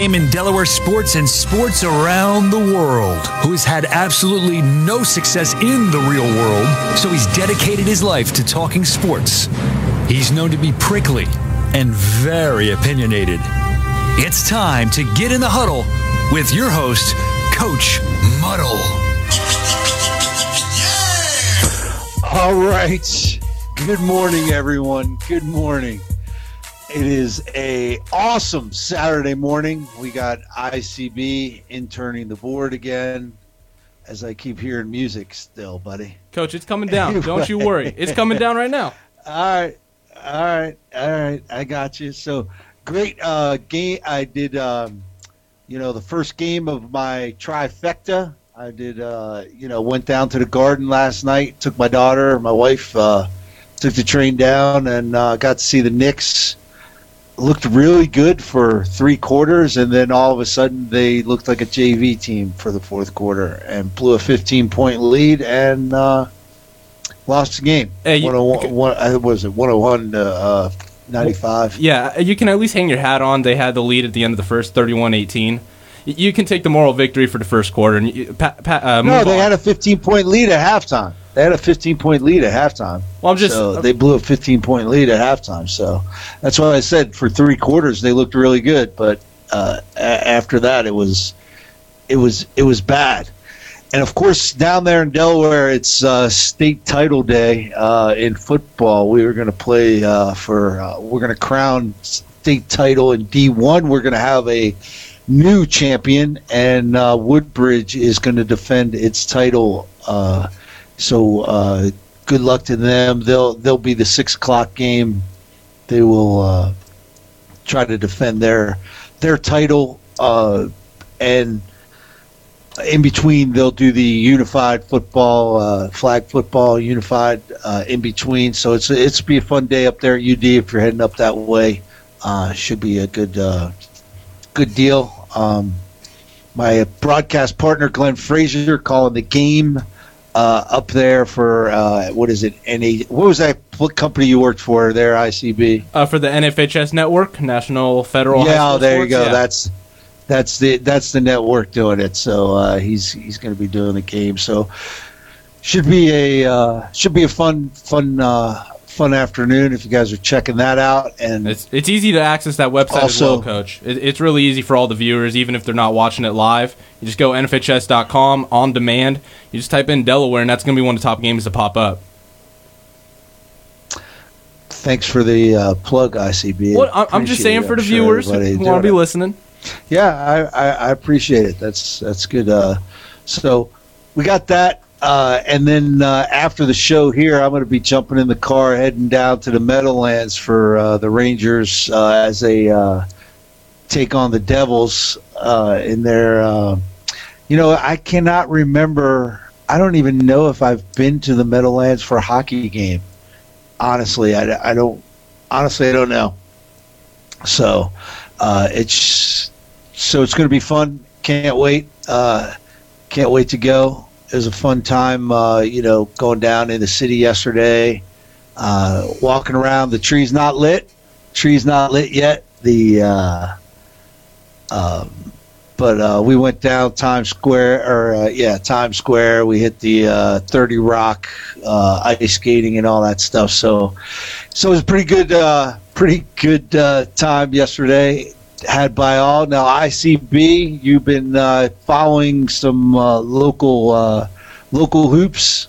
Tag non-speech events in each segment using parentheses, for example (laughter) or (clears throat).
name in Delaware sports and sports around the world, who has had absolutely no success in the real world, so he's dedicated his life to talking sports. He's known to be prickly and very opinionated. It's time to get in the huddle with your host, Coach Muddle. All right. Good morning, everyone. Good morning. It is a awesome Saturday morning. We got ICB interning the board again. As I keep hearing music still, buddy. Coach, it's coming down. (laughs) Don't you worry. It's coming down right now. All right. All right. All right. I got you. So great uh, game. I did, um, you know, the first game of my trifecta. I did, uh, you know, went down to the garden last night, took my daughter, my wife, uh, took the train down, and uh, got to see the Knicks looked really good for three quarters, and then all of a sudden they looked like a JV team for the fourth quarter and blew a 15 point lead and uh, lost the game. Hey, you, 101, one, uh, was it 101 to uh, 95? Yeah, you can at least hang your hat on. They had the lead at the end of the first, 31 18 you can take the moral victory for the first quarter. And you, pa, pa, uh, no, they on. had a 15 point lead at halftime. They had a 15 point lead at halftime. Well, I'm just so they blew a 15 point lead at halftime. So that's why I said for three quarters they looked really good, but uh, a- after that it was it was it was bad. And of course, down there in Delaware, it's uh, state title day uh, in football. We were going to play uh, for uh, we're going to crown state title in D1. We're going to have a new champion, and uh, Woodbridge is going to defend its title uh, so uh, good luck to them. They'll they'll be the six o'clock game. They will uh, try to defend their their title, uh, and in between they'll do the unified football, uh, flag football, unified in between. So it's it's be a fun day up there at UD if you're heading up that way. Should be a good good deal. Um, my broadcast partner Glenn Frazier calling the game uh, up there for uh, what is it? Any what was that? What company you worked for there? ICB uh, for the NFHS network, National Federal. Yeah, oh, there Sports. you go. Yeah. That's that's the that's the network doing it. So uh, he's he's going to be doing the game. So should be a uh, should be a fun fun uh, fun afternoon if you guys are checking that out. And it's it's easy to access that website also, as well, Coach. It, it's really easy for all the viewers, even if they're not watching it live. You just go nfhs.com on demand. You just type in Delaware, and that's going to be one of the top games to pop up. Thanks for the uh, plug, ICB. Well, I'm just saying for the viewers who want to be listening. Yeah, I, I, I, appreciate it. That's that's good. Uh, so we got that. Uh, and then uh, after the show here, I'm going to be jumping in the car, heading down to the Meadowlands for uh, the Rangers uh, as they uh, take on the Devils uh, in their. you know, I cannot remember. I don't even know if I've been to the Meadowlands for a hockey game. Honestly, I, I don't. Honestly, I don't know. So it's so it's going to be fun. Can't wait. can't wait to go it was a fun time, uh, you know, going down in the city yesterday, uh, walking around. The tree's not lit. Tree's not lit yet. The uh, um, but uh, we went down Times Square, or uh, yeah, Times Square. We hit the uh, Thirty Rock ice skating and all that stuff. So, so it was a pretty good, pretty good time yesterday had by all. Now, ICB, you've been uh, following some uh, local uh, local hoops.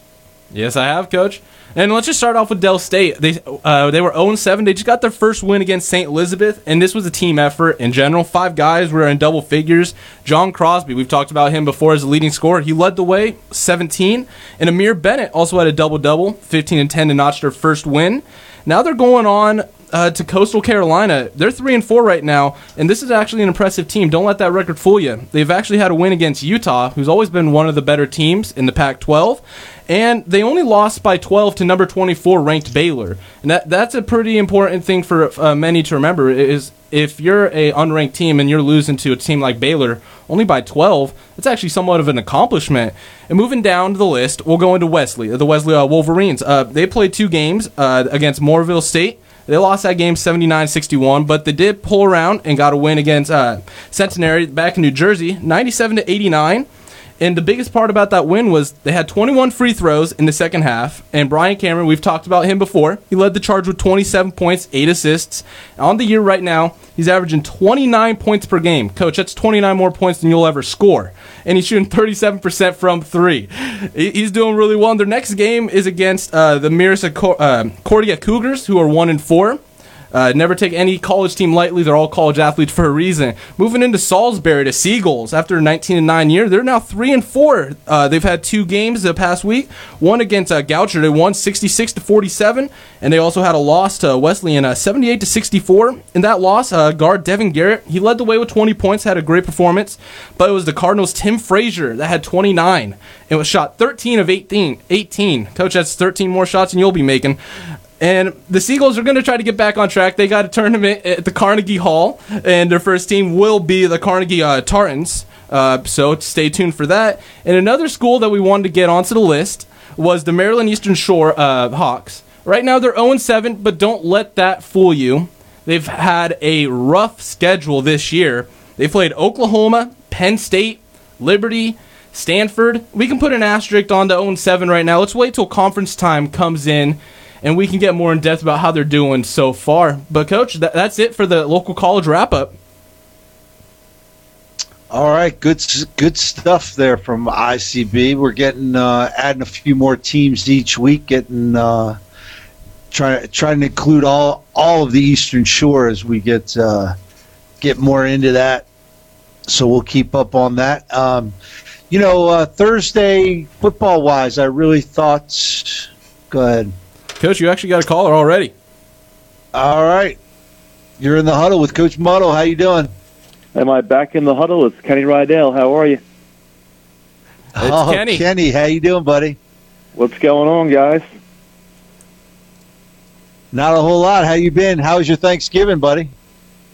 Yes, I have, Coach. And let's just start off with Del State. They uh, they were 0 7. They just got their first win against St. Elizabeth, and this was a team effort in general. Five guys were in double figures. John Crosby, we've talked about him before as a leading scorer. He led the way, 17. And Amir Bennett also had a double double, 15 and 10 to notch their first win. Now they're going on uh, to Coastal Carolina. They're three and four right now, and this is actually an impressive team. Don't let that record fool you. They've actually had a win against Utah, who's always been one of the better teams in the Pac-12, and they only lost by 12 to number 24 ranked Baylor. And that that's a pretty important thing for uh, many to remember. Is if you're a unranked team and you're losing to a team like Baylor only by 12, it's actually somewhat of an accomplishment. And moving down the list, we'll go into Wesley, the Wesley uh, Wolverines. Uh, they played two games uh, against Moorville State They lost that game 79-61, but they did pull around and got a win against uh, Centenary back in New Jersey, 97 to 89. And the biggest part about that win was they had 21 free throws in the second half. And Brian Cameron, we've talked about him before. He led the charge with 27 points, 8 assists. On the year right now, he's averaging 29 points per game. Coach, that's 29 more points than you'll ever score. And he's shooting 37% from three. He's doing really well. And their next game is against uh, the Mirasa uh, Cordia Cougars, who are 1 and 4. Uh, never take any college team lightly. They're all college athletes for a reason. Moving into Salisbury to Seagulls after a 19 and 9 year, they're now 3 and 4. Uh, they've had two games the past week. One against uh, Goucher, they won 66 to 47, and they also had a loss to Wesleyan, uh, 78 to 64. In that loss, uh, guard Devin Garrett he led the way with 20 points, had a great performance, but it was the Cardinals' Tim Frazier that had 29. It was shot 13 of 18. 18. Coach, that's 13 more shots than you'll be making. And the Seagulls are going to try to get back on track. They got a tournament at the Carnegie Hall, and their first team will be the Carnegie uh, Tartans. Uh, so stay tuned for that. And another school that we wanted to get onto the list was the Maryland Eastern Shore uh, Hawks. Right now they're 0 7, but don't let that fool you. They've had a rough schedule this year. They played Oklahoma, Penn State, Liberty, Stanford. We can put an asterisk on the 0 7 right now. Let's wait till conference time comes in and we can get more in depth about how they're doing so far. But, Coach, that, that's it for the local college wrap up. All right, good good stuff there from ICB. We're getting uh, adding a few more teams each week, getting uh, trying trying to include all all of the Eastern Shore as we get uh, get more into that. So we'll keep up on that. Um, you know, uh, Thursday football wise, I really thought. Go ahead. Coach, you actually got a caller already. All right. You're in the huddle with Coach Muddle. How you doing? Am I back in the huddle? It's Kenny Rydell. How are you? It's oh, Kenny. Kenny, how you doing, buddy? What's going on, guys? Not a whole lot. How you been? How was your Thanksgiving, buddy?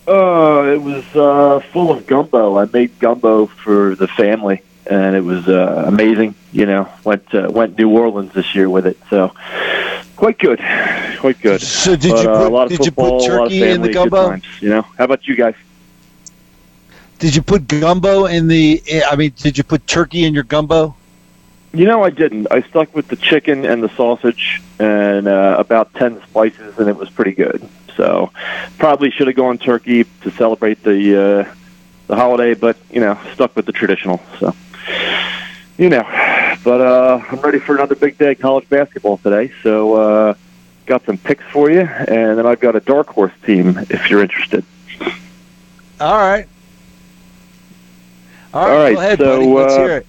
Uh, it was uh, full of gumbo. I made gumbo for the family, and it was uh, amazing. You know, went uh, went New Orleans this year with it, so Quite good, quite good. So did but, you uh, put, uh, did football, you put turkey family, in the gumbo? Times, you know, how about you guys? Did you put gumbo in the? I mean, did you put turkey in your gumbo? You know, I didn't. I stuck with the chicken and the sausage and uh, about ten spices, and it was pretty good. So, probably should have gone turkey to celebrate the uh, the holiday, but you know, stuck with the traditional. So, you know, but uh, I'm ready for another big day of college basketball today. So uh, got some picks for you, and then I've got a dark horse team if you're interested. All right. All right. All right ahead, so uh,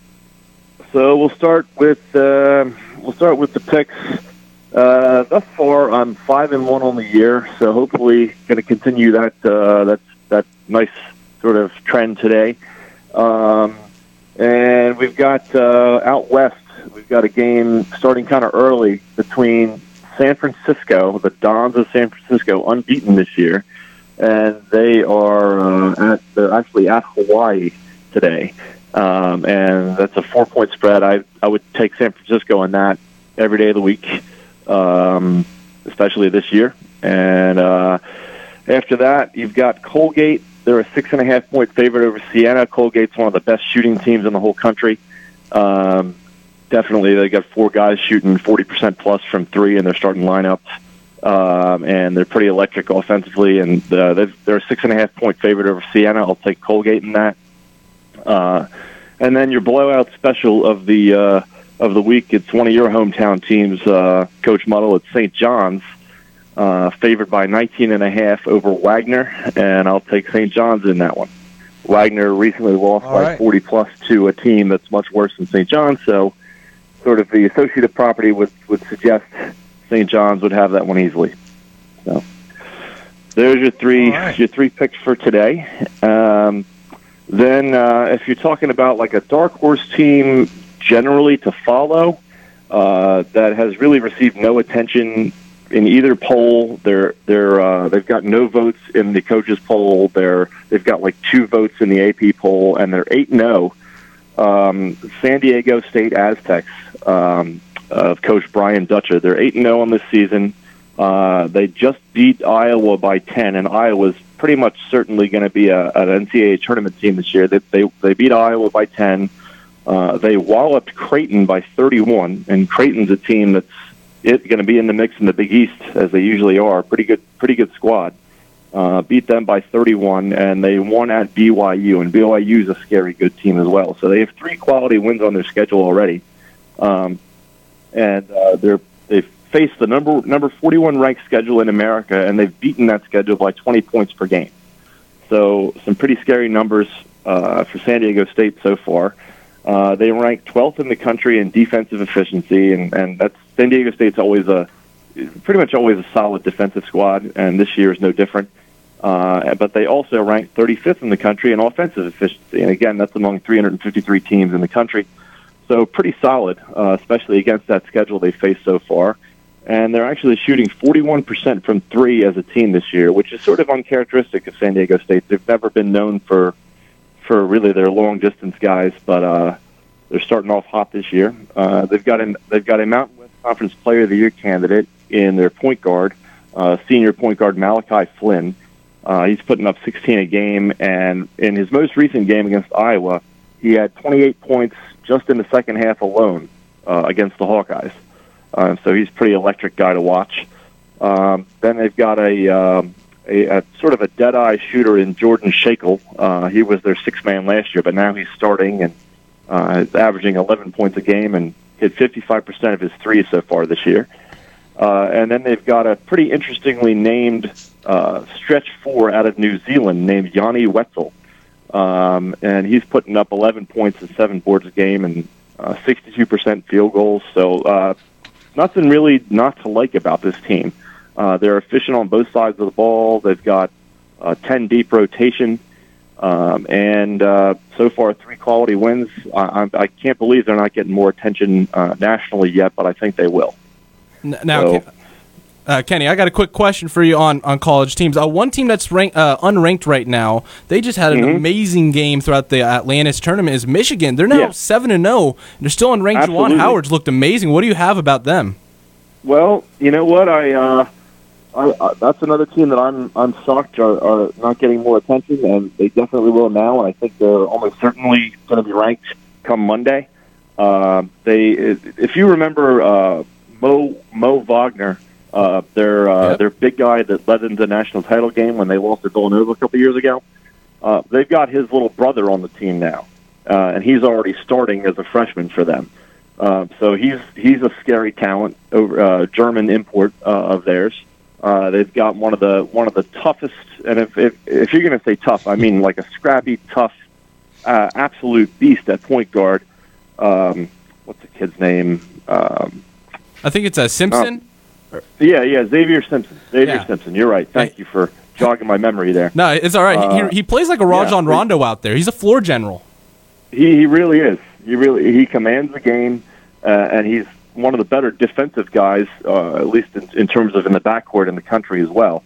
so we'll start with uh, we'll start with the picks. Uh, thus far, I'm five and one on the year, so hopefully going to continue that uh, that that nice sort of trend today. Um, and we've got uh, out west, we've got a game starting kind of early between San Francisco, the Dons of San Francisco, unbeaten this year, and they are uh, at they're actually at Hawaii today, um, and that's a four point spread. I I would take San Francisco on that every day of the week, um, especially this year. And uh, after that, you've got Colgate they're a six and a half point favorite over Siena. Colgate's one of the best shooting teams in the whole country. Um, definitely, they got four guys shooting 40% plus from three in their starting lineup. Um, and they're pretty electric offensively, and uh, they're a six and a half point favorite over Siena. I'll take Colgate in that. Uh, and then your blowout special of the uh, of the week. It's one of your hometown teams, uh, Coach Muddle. It's St. John's uh, favored by 19 and a half over Wagner, and I'll take St. John's in that one. Wagner recently lost All by right. 40 plus to a team that's much worse than St. John's, so sort of the associative property would would suggest St. John's would have that one easily. So there's your three right. your three picks for today. Um, then uh, if you're talking about like a dark horse team generally to follow uh, that has really received no attention in either poll. They're they're uh, they've got no votes in the coaches poll. They're they've got like two votes in the AP poll, and they're eight zero. Oh. Um, San Diego State Aztecs um, of Coach Brian Dutcher. They're eight and zero oh on this season. Uh, they just beat Iowa by 10, and Iowa's pretty much certainly going to be a, an NCAA tournament team this year. They, they, they beat Iowa by 10. Uh, they walloped Creighton by 31, and Creighton's a team that's it going to be in the mix in the Big East as they usually are. Pretty good, pretty good squad. Uh, beat them by 31, and they won at BYU, and BYU is a scary good team as well. So they have three quality wins on their schedule already, um, and uh, they're they've faced the number number 41 ranked schedule in America, and they've beaten that schedule by 20 points per game. So some pretty scary numbers uh, for San Diego State so far. Uh, they rank 12th in the country in defensive efficiency, and, and that's San Diego State's always a pretty much always a solid defensive squad, and this year is no different. Uh, but they also rank 35th in the country in offensive efficiency, and again, that's among 353 teams in the country. So pretty solid, uh, especially against that schedule they faced so far. And they're actually shooting 41% from three as a team this year, which is sort of uncharacteristic of San Diego State. They've never been known for for really their long distance guys, but uh, they're starting off hot this year. Uh, they've got an they've got a Mountain Conference Player of the Year candidate in their point guard, uh, senior point guard Malachi Flynn. Uh, he's putting up 16 a game, and in his most recent game against Iowa, he had 28 points just in the second half alone uh, against the Hawkeyes. Uh, so he's a pretty electric guy to watch. Um, then they've got a um, a, a sort of a dead eye shooter in Jordan Schakel. Uh, he was their six man last year, but now he's starting and uh, averaging 11 points a game and hit 55% of his threes so far this year. Uh, and then they've got a pretty interestingly named uh, stretch four out of New Zealand named Yanni Wetzell. Um, and he's putting up 11 points and seven boards a game and uh, 62% field goals. So uh, nothing really not to like about this team. Uh, they're efficient on both sides of the ball. They've got uh, 10 deep rotation. Um, and uh, so far, three quality wins. I, I, can't believe they're not getting more attention uh, nationally yet, but I think they will. Now, so, uh, Kenny, I got a quick question for you on, on college teams. Uh, one team that's rank, uh, unranked right now, they just had an mm-hmm. amazing game throughout the Atlantis tournament. Is Michigan? They're now seven and zero. Oh. They're still unranked. Absolutely. Juwan Howard's looked amazing. What do you have about them? Well, you know what I uh, I, I, that's another team that I'm I'm shocked are, are not getting more attention, and they definitely will now. And I think they're almost certainly going to be ranked come Monday. Uh, they, if you remember, uh, Mo Mo Wagner, uh, their uh, yep. their big guy that led into the national title game when they lost to Villanova a couple years ago. Uh, they've got his little brother on the team now, uh, and he's already starting as a freshman for them. Uh, so he's he's a scary talent, over uh, German import uh, of theirs. Uh, they've got one of the one of the toughest, and if if, if you're going to say tough, I mean like a scrappy, tough, uh, absolute beast at point guard. Um, what's the kid's name? Um, I think it's a Simpson. Uh, yeah, yeah, Xavier Simpson. Xavier yeah. Simpson. You're right. Thank you for jogging my memory there. No, it's all right. Uh, he, he plays like a Rajon yeah, Rondo out there. He's a floor general. He he really is. He really he commands the game, uh, and he's one of the better defensive guys, uh, at least in, in terms of in the backcourt in the country as well.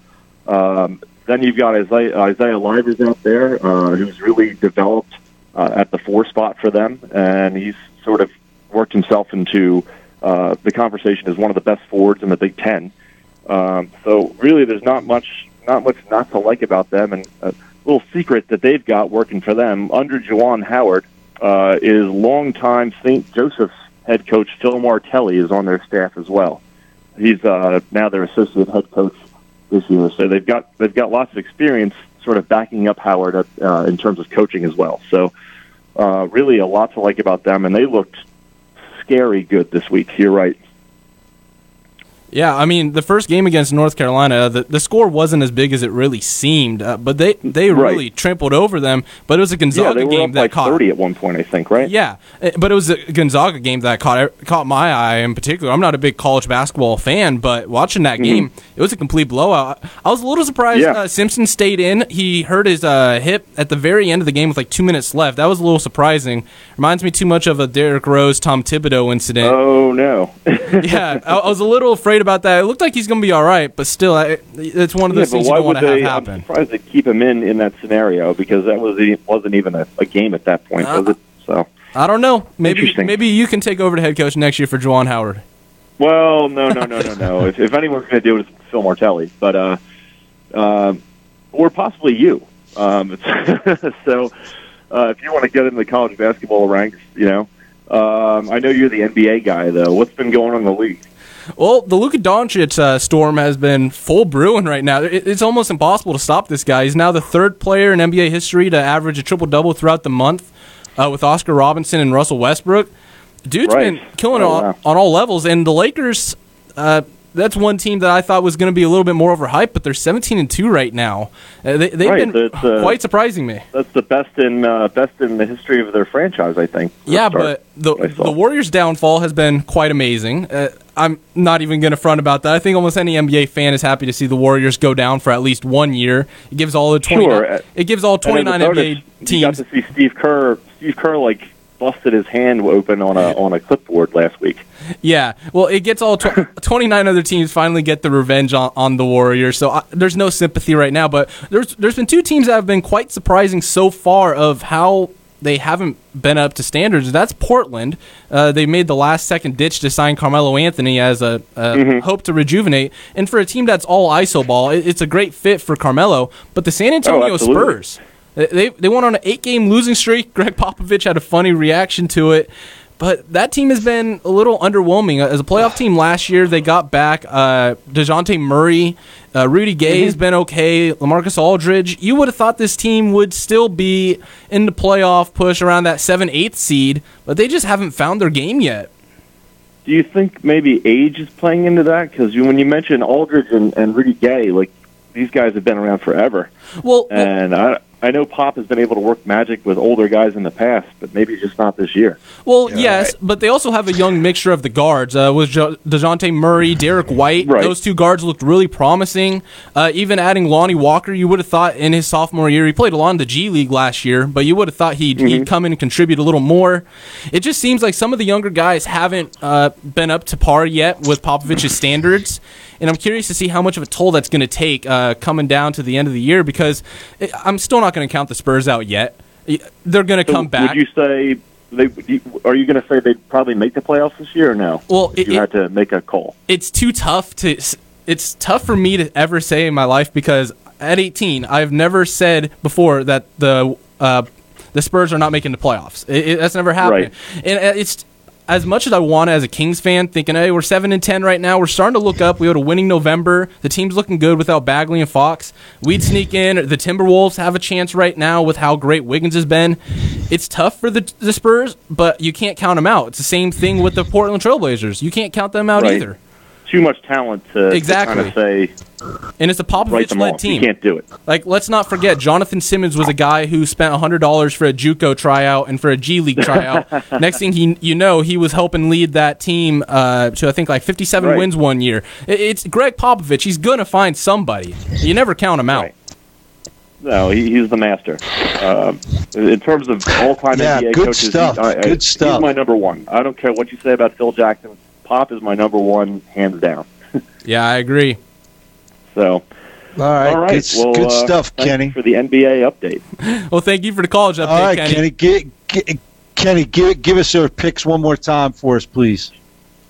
Um, then you've got Isaiah, Isaiah Livers out there, uh, who's really developed uh, at the four spot for them, and he's sort of worked himself into uh, the conversation as one of the best forwards in the Big Ten. Um, so really, there's not much, not much not to like about them, and a little secret that they've got working for them under Juwan Howard uh, is longtime St. Joseph's head coach Phil Martelli is on their staff as well. He's uh, now their associate head coach this year, so they've got they've got lots of experience, sort of backing up Howard uh, in terms of coaching as well. So uh, really, a lot to like about them, and they looked scary good this week. You're right. Yeah, I mean, the first game against North Carolina, the, the score wasn't as big as it really seemed, uh, but they, they right. really trampled over them. But it was a Gonzaga yeah, game that like caught thirty at one point, I think, right? Yeah, eh, but it was a Gonzaga game that caught caught my eye in particular. I'm not a big college basketball fan, but watching that mm-hmm. game, it was a complete blowout. I was a little surprised yeah. uh, Simpson stayed in. He hurt his uh, hip at the very end of the game with like two minutes left. That was a little surprising. Reminds me too much of a Derrick Rose Tom Thibodeau incident. Oh no. (laughs) yeah, I, I was a little afraid about that. It looked like he's going to be all right, but still, it's one of those yeah, things you don't want to have happen. I'm surprised they keep him in in that scenario because that was wasn't even a, a game at that point, uh, was it? So I don't know. Maybe maybe you can take over the head coach next year for Juwan Howard. Well, no, no, no, no, (laughs) no. if, if anyone's going to do it, it's Phil Martelli, but uh, uh, or possibly you. Um, (laughs) so uh, if you want to get into the college basketball ranks, you know, um, I know you're the NBA guy though. What's been going on in the league? Well, the Luka Doncic uh, storm has been full brewing right now. It, it's almost impossible to stop this guy. He's now the third player in NBA history to average a triple double throughout the month, uh, with Oscar Robinson and Russell Westbrook. Dude's right. been killing oh, it on, on, all levels, and the Lakers. Uh, that's one team that I thought was going to be a little bit more overhyped, but they're 17 and two right now. Uh, they, have right. been uh, quite surprising me. That's the best in uh, best in the history of their franchise, I think. Yeah, but the the Warriors' downfall has been quite amazing. Uh, I'm not even going to front about that. I think almost any NBA fan is happy to see the Warriors go down for at least one year. It gives all the 29. Sure. It gives all 29 NBA teams. You got to see Steve Kerr. Steve Kerr like busted his hand open on a on a clipboard last week. Yeah, well, it gets all tw- (laughs) 29 other teams finally get the revenge on, on the Warriors. So I, uh, there's no sympathy right now, but there's there's been two teams that have been quite surprising so far of how they haven't been up to standards. That's Portland. Uh, they made the last second ditch to sign Carmelo Anthony as a, a mm-hmm. hope to rejuvenate. And for a team that's all iso ball, it, it's a great fit for Carmelo. But the San Antonio oh, Spurs they they went on an eight game losing streak. (laughs) Gregg Popovich had a funny reaction to it. But that team has been a little underwhelming. As a playoff team last year, they got back uh, Dejounte Murray. Uh, Rudy Gay's mm-hmm. been okay. LaMarcus Aldridge. You would have thought this team would still be in the playoff push around that 7 8 seed, but they just haven't found their game yet. Do you think maybe age is playing into that? Because when you mention Aldridge and, and Rudy Gay, like these guys have been around forever. Well, and well, I I know Pop has been able to work magic with older guys in the past, but maybe just not this year. Well, yeah, yes, right. but they also have a young mixture of the guards. Uh, with jo- Dejounte Murray, Derrick White, right. those two guards looked really promising. Uh, even adding Lonnie Walker, you would have thought in his sophomore year, he played a lot in the G League last year, but you would have thought he'd, mm-hmm. he'd come in and contribute a little more. It just seems like some of the younger guys haven't uh, been up to par yet with Popovich's standards and I'm curious to see how much of a toll that's going to take uh, coming down to the end of the year because it, I'm still not going to count the Spurs out yet. They're going to so come back. Would you say they are you going to say they'd probably make the playoffs this year or no? Well, it, you had to make a call. It's too tough to. It's tough for me to ever say in my life because at 18, I've never said before that the uh, the Spurs are not making the playoffs. It, it, that's never happened, right. and uh, it's as much as I want as a Kings fan, thinking, hey, we're seven and ten right now. We're starting to look up. We had a winning November. The team's looking good without Bagley and Fox. We'd sneak in. The Timberwolves have a chance right now with how great Wiggins has been. It's tough for the, the Spurs, but you can't count them out. It's the same thing with the Portland Trailblazers. You can't count them out right. either too much talent to, exactly. to kind of say. And it's a Popovich-led team. You can't do it. Like, let's not forget, Jonathan Simmons was a guy who spent hundred dollars for a JUCO tryout and for a G League tryout. (laughs) Next thing he, you know, he was helping lead that team uh, to I think like fifty-seven right. wins one year. it's Gregg Popovich. He's gonna find somebody. You never count him out. Right. No, he, he's the master. Uh, in terms of all-time yeah, NBA good coaches, stuff. He, I, good I, stuff. he's my number one. I don't care what you say about Phil Jackson. Pop is my number one, hands down. (laughs) yeah, I agree. So, all right, all right. Good, well, good uh, stuff, Kenny. For the NBA update. (laughs) well, thank you for the college update, all right, Kenny. Kenny, get, get, Kenny, give give us your picks one more time for us, please.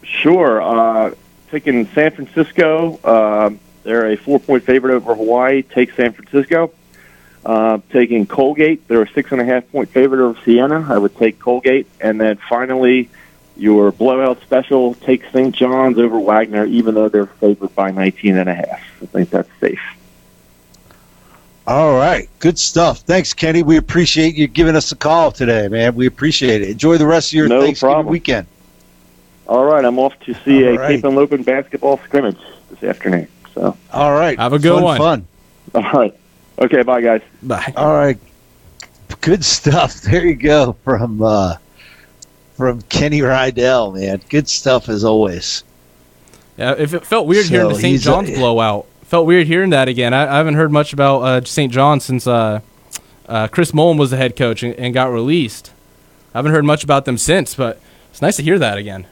Sure. Uh, taking San Francisco. Uh, they're a four-point favorite over Hawaii. Take San Francisco. Uh, taking Colgate. They're a six and a half point favorite over Siena. I would take Colgate. And then finally, your blowout special takes St. John's over Wagner, even though they're favored by 19 and a half. I think that's safe. All right, good stuff. Thanks, Kenny. We appreciate you giving us a call today, man. We appreciate it. Enjoy the rest of your no Thanksgiving problem. weekend. All right, I'm off to see All a right. Cape Henlopen basketball scrimmage this afternoon. So, all right, have a good fun, one. Fun. All right. Okay, bye, guys. Bye. All right, good stuff. There you go from. Uh, from (laughs) Kenny Rydell, man. Good stuff as always. Yeah, if it felt weird so hearing the St. John's a, blowout. Felt weird hearing that again. I, I haven't heard much about uh, St. John's since uh, uh, Chris Mullin was the head coach and, and, got released. I haven't heard much about them since, but it's nice to hear that again.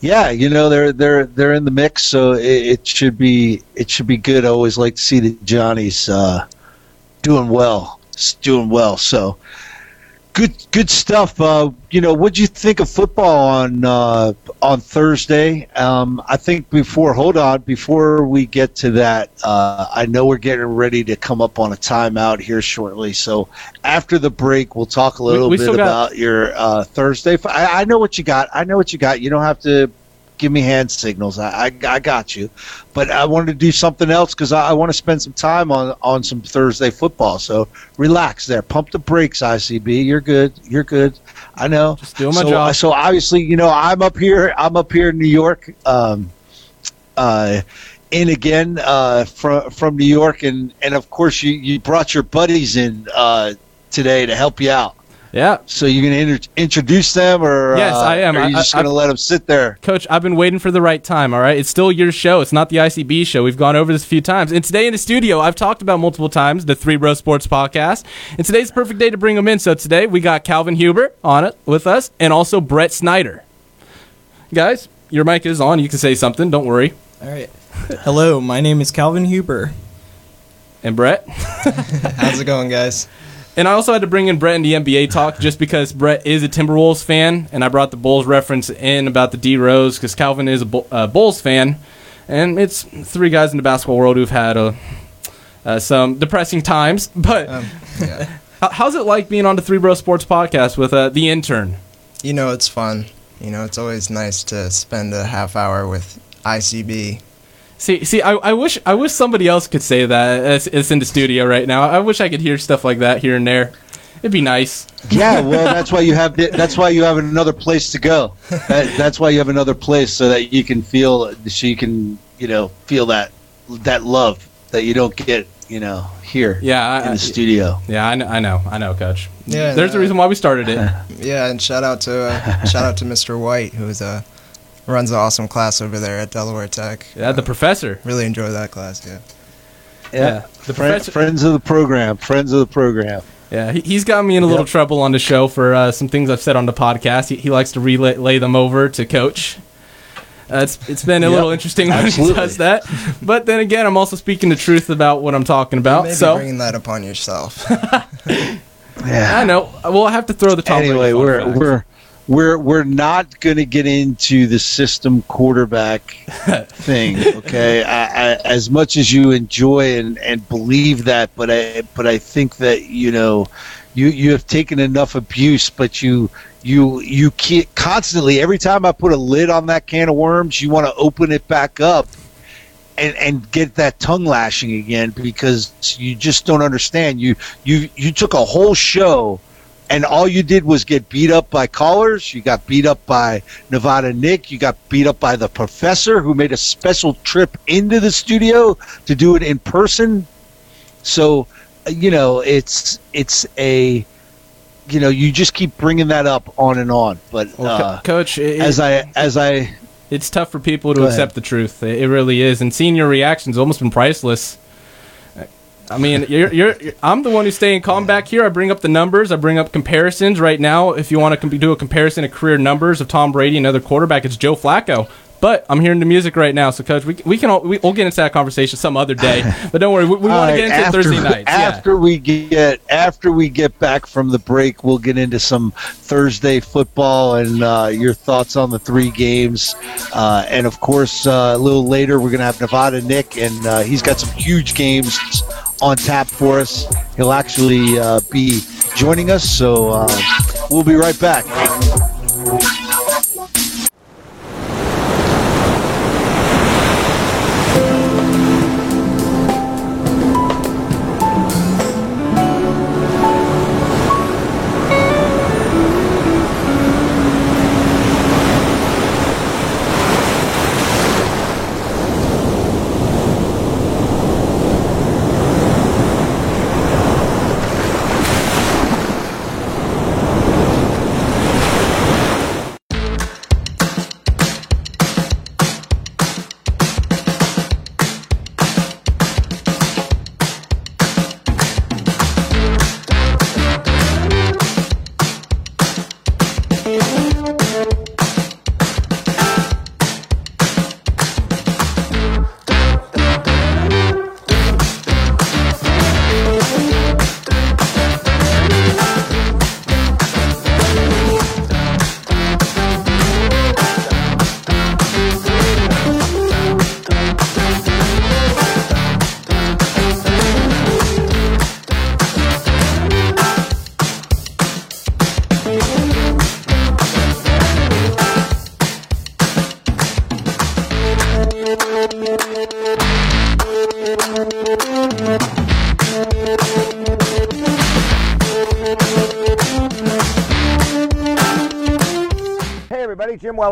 Yeah, you know they're they're they're in the mix, so it, it should be it should be good. I always like to see the Johnnies uh, doing well, doing well. So Good, good stuff. Uh, you know, what do you think of football on uh, on Thursday? Um, I think before, hold on, before we get to that, uh, I know we're getting ready to come up on a timeout here shortly. So after the break, we'll talk a little we, we bit about your uh, Thursday. I, I know what you got. I know what you got. You don't have to give me hand signals. I, I, I got you. But I wanted to do something else because I, I want to spend some time on, on some Thursday football. So relax there. Pump the brakes, ICB. You're good. You're good. I know. Just doing my so, job. So obviously, you know, I'm up here. I'm up here in New York. Um, uh, in again uh, from from New York, and and of course you you brought your buddies in uh, today to help you out. Yeah. So you're going to inter- introduce them, or yes, uh, I am. Are you just going to let them sit there? Coach, I've been waiting for the right time. All right, it's still your show. It's not the ICB show. We've gone over this a few times, and today in the studio, I've talked about multiple times the Three Bro Sports podcast, and today's the perfect day to bring them in. So today we got Calvin Huber on it with us, and also Brett Snyder. Guys, your mic is on. You can say something. Don't worry. All right. Hello, my name is Calvin Huber. And Brett. (laughs) How's it going, guys? And I also had to bring in Brett in the NBA talk just because Brett is a Timberwolves fan, and I brought the Bulls reference in about the D Rose because Calvin is a uh, Bulls fan, and it's three guys in the basketball world who've had a, uh, some depressing times. (laughs) But um, yeah. how's it like being on the Three Bro Sports podcast with uh, the intern? You know, it's fun. You know, it's always nice to spend a half hour with ICB See, see, I, I wish I wish somebody else could say that. It's, it's in the studio right now. I wish I could hear stuff like that here and there. It'd be nice. Yeah, well, that's why you have that's why you have another place to go. That, that's why you have another place so that you can feel so you can you know feel that that love that you don't get you know here. Yeah, I, in the studio. Yeah, I know, I know, I know, Coach. Yeah, there's uh, the reason why we started it. (laughs) Yeah, and shout out to uh, shout out to Mr. White who's a runs an awesome class over there at Delaware Tech. Yeah, the professor. Really enjoy that class. Yeah. Yeah, yeah the professor. friends of the program. Friends of the program. Yeah, he, has got me in a little trouble on the show for uh, some things I've said on the podcast. He, he likes to relay them over to Coach. Uh, it's it's been a yep. little interesting when Absolutely. he does that, but then again, I'm also speaking the truth about what I'm talking about. You so bringing that upon yourself. (laughs) yeah, I know. Well, I have to throw the top. Anyway, we're we're we're we're not going to get into the system quarterback (laughs) thing. Okay, I, I, as much as you enjoy and, and believe that, but I but I think that you know you you have taken enough abuse, but you you you can't constantly every time I put a lid on that can of worms, you want to open it back up. And, and get that tongue lashing again because you just don't understand. You you you took a whole show and all you did was get beat up by callers. You got beat up by Nevada Nick. You got beat up by the professor who made a special trip into the studio to do it in person. So, you know, it's it's a you know you just keep bringing that up on and on. But well, uh, coach, it, as I as I, it's tough for people to accept the truth. It really is, and seeing your reactions almost been priceless. I mean, you're, you're, you're, I'm the one who's staying calm back here. I bring up the numbers. I bring up comparisons right now. If you want to do a comparison of career numbers of Tom Brady and other quarterback, it's Joe Flacco. But I'm hearing the music right now, so coach, we, we can all, we, will get into that conversation some other day. (laughs) But don't worry, we, we want to get into after, Thursday night. After yeah. we get after we get back from the break, we'll get into some Thursday football and uh, your thoughts on the three games. Uh, and of course, uh, a little later, we're gonna have Nevada Nick, and uh, he's got some huge games on tap for us. He'll actually uh, be joining us, so uh, we'll be right back.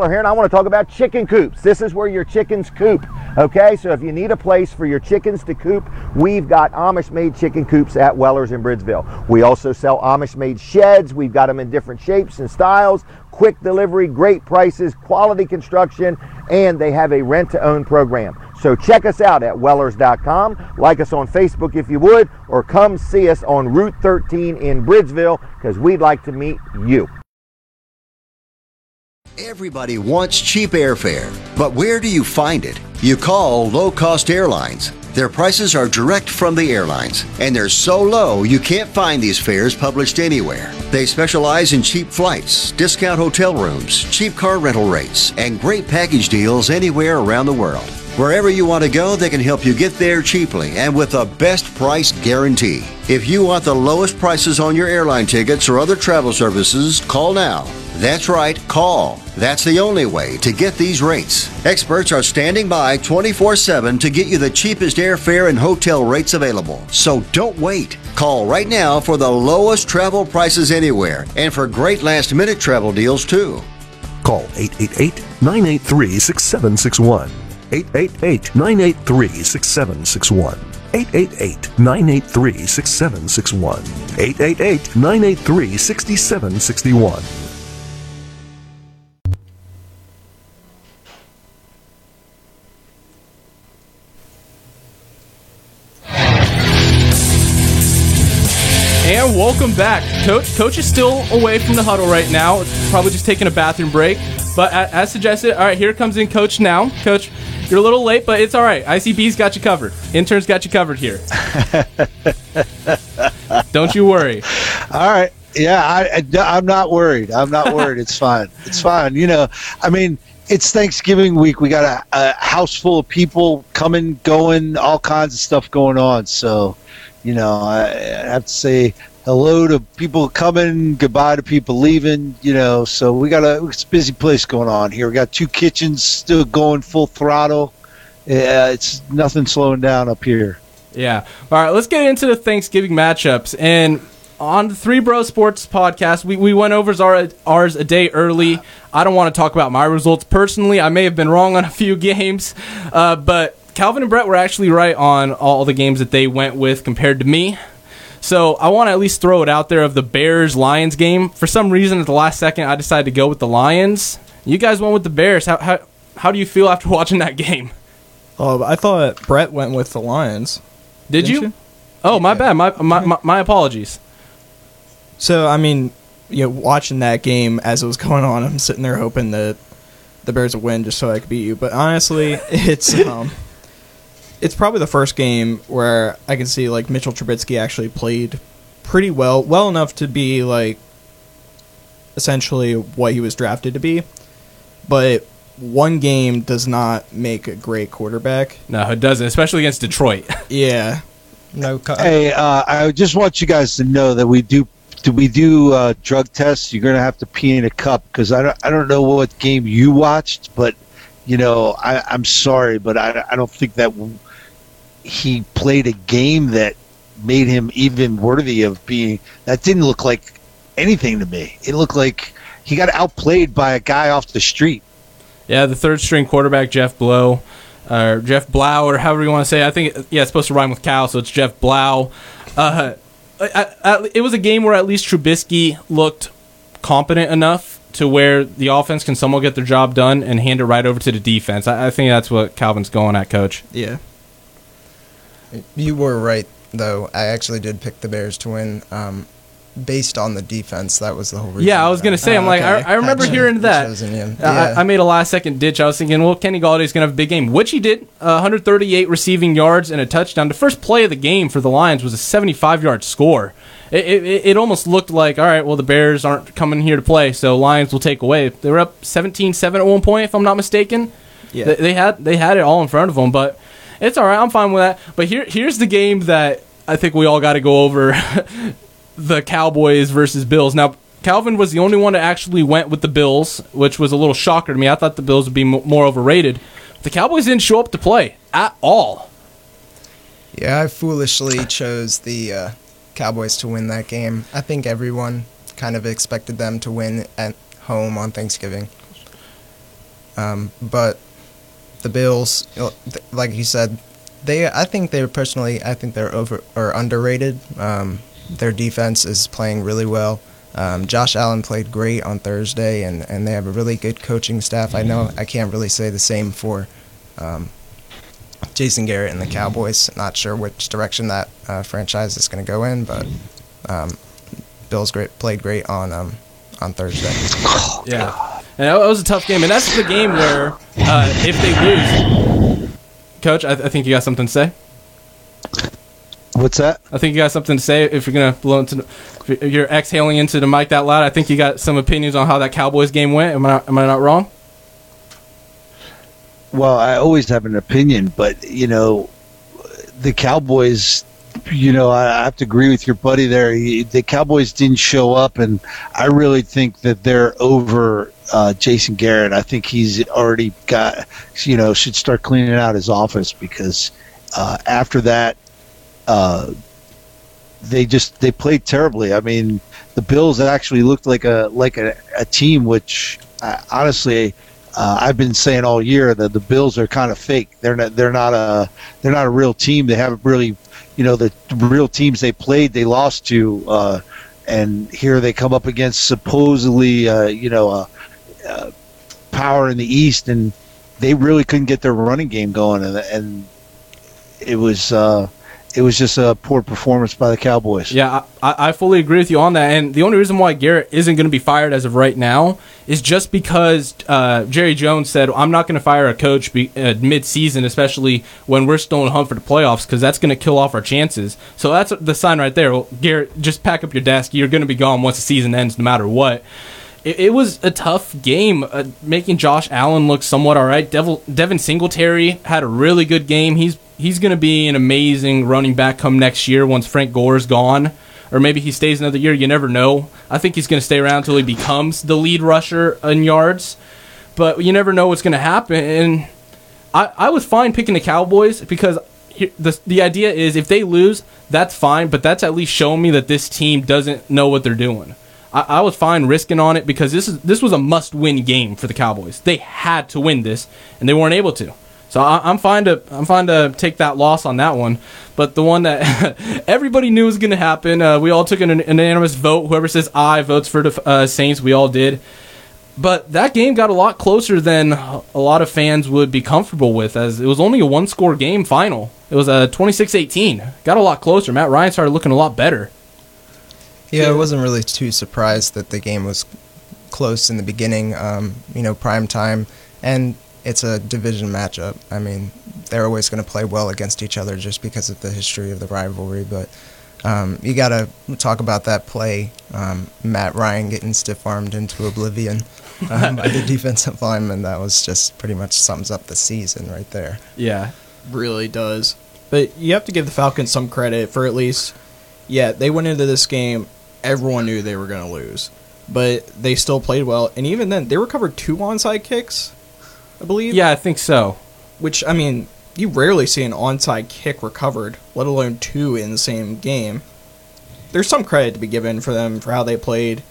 Here, and I want to talk about chicken coops. This is where your chickens coop. Okay, so if you need a place for your chickens to coop, we've got Amish made chicken coops at Weller's in Bridgeville. We also sell Amish made sheds. We've got them in different shapes and styles, quick delivery, great prices, quality construction, and they have a rent to own program. So check us out at wellers.com, like us on Facebook if you would, or come see us on Route 13 in Bridgeville because we'd like to meet you. Everybody wants cheap airfare, but where do you find it? You call low cost airlines. Their prices are direct from the airlines, and they're so low you can't find these fares published anywhere. They specialize in cheap flights, discount hotel rooms, cheap car rental rates, and great package deals anywhere around the world. Wherever you want to go, they can help you get there cheaply and with a best price guarantee. If you want the lowest prices on your airline tickets or other travel services, call now. That's right, call. That's the only way to get these rates. Experts are standing by 24 7 to get you the cheapest airfare and hotel rates available. So don't wait. Call right now for the lowest travel prices anywhere and for great last minute travel deals too. Call 888 983 6761. 888 983 6761. 888 983 6761. 888 983 6761. Welcome back. Coach Coach is still away from the huddle right now. Probably just taking a bathroom break. But as suggested, all right, here comes in Coach now. Coach, you're a little late, but it's all right. ICB's got you covered. Interns got you covered here. (laughs) Don't you worry. All right. Yeah, I, I, am not worried. I'm not (laughs) worried. It's fine. It's fine. You know, I mean, it's Thanksgiving week. We got a, a house full of people coming, going, all kinds of stuff going on. So, you know, I, I have to say hello to people coming, goodbye to people leaving. You know, so we got a it's a busy place going on here. We got two kitchens still going full throttle. Yeah, it's nothing slowing down up here. Yeah. All right, let's get into the Thanksgiving matchups. And on the Three Bro Sports podcast, we, we went over our, ours a day early. I don't want to talk about my results personally. I may have been wrong on a few (laughs) games, uh, but Calvin and Brett were actually right on all the games that they went with compared to me. So I want to at least throw it out there of the Bears Lions game. For some reason, at the last second, I decided to go with the Lions. You guys went with the Bears. How how, how do you feel after (laughs) watching that game? Oh, I thought Brett went with the Lions. Did you? you? Oh, my bad. My, my, my my apologies. So I mean, you know, watching that game as it was going on, I'm sitting there hoping that the Bears would win just so I could beat you. But honestly, (laughs) it's um it's probably the first game where I can see like Mitchell Trubisky actually played pretty well, well enough to be like essentially what he was drafted to be. But one game does not make a great quarterback. No, it doesn't, especially against Detroit. (laughs) yeah. No. hey, uh, I just want you guys to know that we do. Do we do uh, drug tests? You're gonna have to pee in a cup because I don't. I don't know what game you watched, but you know, I, I'm sorry, but I, I don't think that he played a game that made him even worthy of being. That didn't look like anything to me. It looked like he got outplayed by a guy off the street. Yeah, the third string quarterback Jeff Blow, or Jeff Blau, or however you want to say. It. I think yeah, it's supposed to rhyme with cow, so it's Jeff Blau. Uh, I, I, it was a game where at least Trubisky looked competent enough to where the offense can somewhat get their job done and hand it right over to the defense. I, I think that's what Calvin's going at, Coach. Yeah. You were right, though. I actually did pick the Bears to win. Um, based on the defense, that was the whole reason. Yeah, I was gonna say. I'm oh, like, I, I, remember hearing that. Yeah. I, I, made a last second ditch. I was thinking, well, Kenny Golladay's gonna have a big game, which he did. Uh, 138 receiving yards and a touchdown. The first play of the game for the Lions was a 75 yard score. It, it, it, almost looked like, all right, well, the Bears aren't coming here to play, so Lions will take away. They were up 17-7 at one point, if I'm not mistaken. Yeah. They, they had they had it all in front of them, but it's all right. I'm fine with that. But here, here's the game that I think we all got to go over: (laughs) the Cowboys versus Bills. Now, Calvin was the only one that actually went with the Bills, which was a little shocker to me. I thought the Bills would be m- more overrated. The Cowboys didn't show up to play at all. Yeah, I foolishly chose the uh, Cowboys to win that game. I think everyone kind of expected them to win at home on Thanksgiving. Um, but the Bills, like you said, they I think they're personally I think they're over or underrated. Um, their defense is playing really well. Um, Josh Allen played great on Thursday, and, and they have a really good coaching staff. I know I can't really say the same for um, Jason Garrett and the Cowboys. Not sure which direction that uh, franchise is going to go in, but um, Bills great played great on um, on Thursday. yeah, and that was a tough game, and that's the game where uh, if they lose, Coach, I, th- I think you got something to say. What's that? I think you got something to say. If you're gonna blow into, the, you're exhaling into the mic that loud. I think you got some opinions on how that Cowboys game went. Am I not, am I not wrong? Well, I always have an opinion, but you know, the Cowboys. You know, I have to agree with your buddy there. He, the Cowboys didn't show up, and I really think that they're over uh, Jason Garrett. I think he's already got, you know, should start cleaning out his office because uh, after that, uh, they just they played terribly. I mean, the Bills actually looked like a like a, a team which uh, honestly uh, I've been saying all year that the Bills are kind of fake. They're not they're not a they're not a real team. They haven't really you know the real teams they played they lost to uh, and here they come up against supposedly uh, you know a, a power in the East and they really couldn't get their running game going and, and it was uh, it was just a poor performance by the Cowboys. Yeah, I, I fully agree with you on that. And the only reason why Garrett isn't going to be fired as of right now is just because uh, Jerry Jones said, I'm not going to fire a coach be, uh, mid-season, especially when we're still in hunt for the playoffs, because that's going to kill off our chances. So that's the sign right there. Well, Garrett, just pack up your desk. You're going to be gone once the season ends, no matter what. It, it was a tough game, uh, making Josh Allen look somewhat all right. Devil, Devin Singletary had a really good game. He's he's going to be an amazing running back come next year once Frank Gore's gone. Or maybe he stays another year. You never know. I think he's going to stay around until he becomes the lead rusher in yards. But you never know what's going to happen. And I, I was fine picking the Cowboys because the, the idea is if they lose, that's fine. But that's at least showing me that this team doesn't know what they're doing. I, I was fine risking on it because this is this was a must win game for the Cowboys. They had to win this, and they weren't able to. So I, am fine to I'm fine to take that loss on that one. But the one that (laughs) everybody knew was going to happen, uh, we all took an, an, unanimous vote. Whoever says I votes for the uh, Saints. We all did. But that game got a lot closer than a lot of fans would be comfortable with, as it was only a one score game final. It was a 26 18. Got a lot closer. Matt Ryan started looking a lot better. Yeah, I wasn't really too surprised that the game was close in the beginning. Um, you know, prime time. And it's a division matchup. I mean, they're always going to play well against each other just because of the history of the rivalry. But um, you got to talk about that play, um, Matt Ryan getting stiff armed into oblivion um, by the (laughs) defensive lineman. That was just pretty much sums up the season right there. Yeah, really does. But you have to give the Falcons some credit for at least, yeah, they went into this game. Everyone knew they were going to lose, but they still played well. And even then, they recovered two onside kicks I believe. Yeah, I think so. Which I mean, you rarely see an onside kick recovered, let alone two in the same game. There's some credit to be given for them for how they played.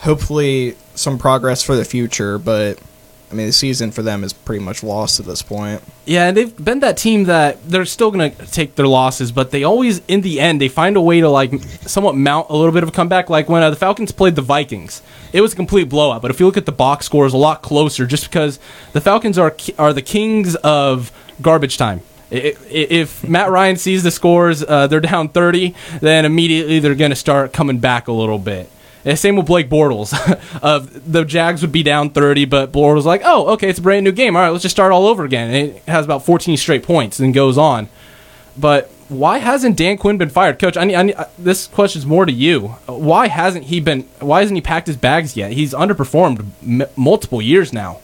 Hopefully, some progress for the future, but I mean, the season for them is pretty much lost at this point. Yeah, and they've been that team that they're still going to take their losses, but they always, in the end, they find a way to like somewhat mount a little bit of a comeback. Like when uh, the Falcons played the Vikings, it was a complete blowout. But if you look at the box scores, a lot closer, just because the Falcons are are the kings of garbage time. If Matt Ryan sees the scores, uh, they're down 30, then immediately they're going to start coming back a little bit. And same with Blake Bortles. of (laughs) the Jags would be down 30, but Bortles was like, oh, okay, it's a brand new game. All right, let's just start all over again. And it has about 14 straight points and goes on. But why hasn't Dan Quinn been fired, Coach? I need, I need, uh, this question's more to you. Why hasn't he been? Why hasn't he packed his bags yet? He's underperformed m- multiple years now.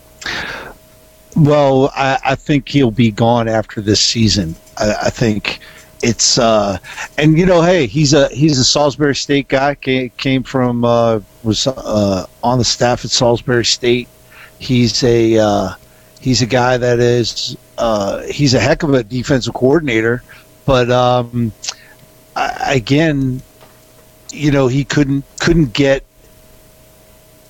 Well, I, I, think he'll be gone after this season. I, I think it's uh, and you know, hey, he's a he's a Salisbury State guy. Came, came from uh, was uh, on the staff at Salisbury State. He's a uh, he's a guy that is uh, he's a heck of a defensive coordinator, but um, I, again, you know, he couldn't couldn't get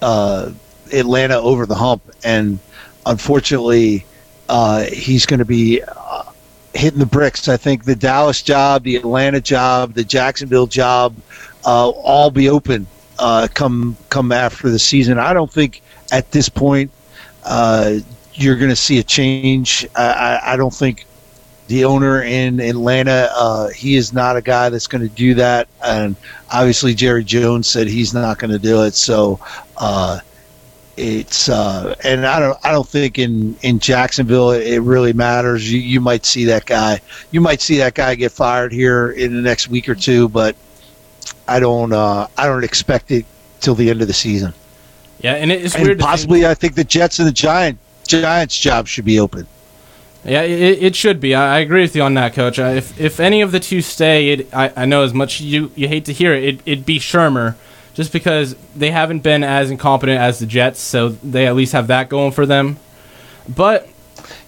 uh, Atlanta over the hump, and unfortunately, uh, he's going to be uh, hitting the bricks. I think the Dallas job, the Atlanta job, the Jacksonville job, uh, all be open uh, come come after the season. I don't think at this point uh, you're going to see a change. I, I, I, don't think the owner in Atlanta uh, he is not a guy that's going to do that, and obviously Jerry Jones said he's not going to do it. So uh, it's uh, and I don't I don't think in in Jacksonville it, really matters. You, you might see that guy. You might see that guy get fired here in the next week or two, but I don't uh, I don't expect it till the end of the season. Yeah, and it's and weird. Possibly, I think the Jets and the Giant Giants job should be open. Yeah, it, it should be. I, I, agree with you on that, Coach. Uh, if if any of the two stay, it, I, I know as much you you hate to hear it, it, it'd be Shurmur just because they haven't been as incompetent as the Jets, so they at least have that going for them. But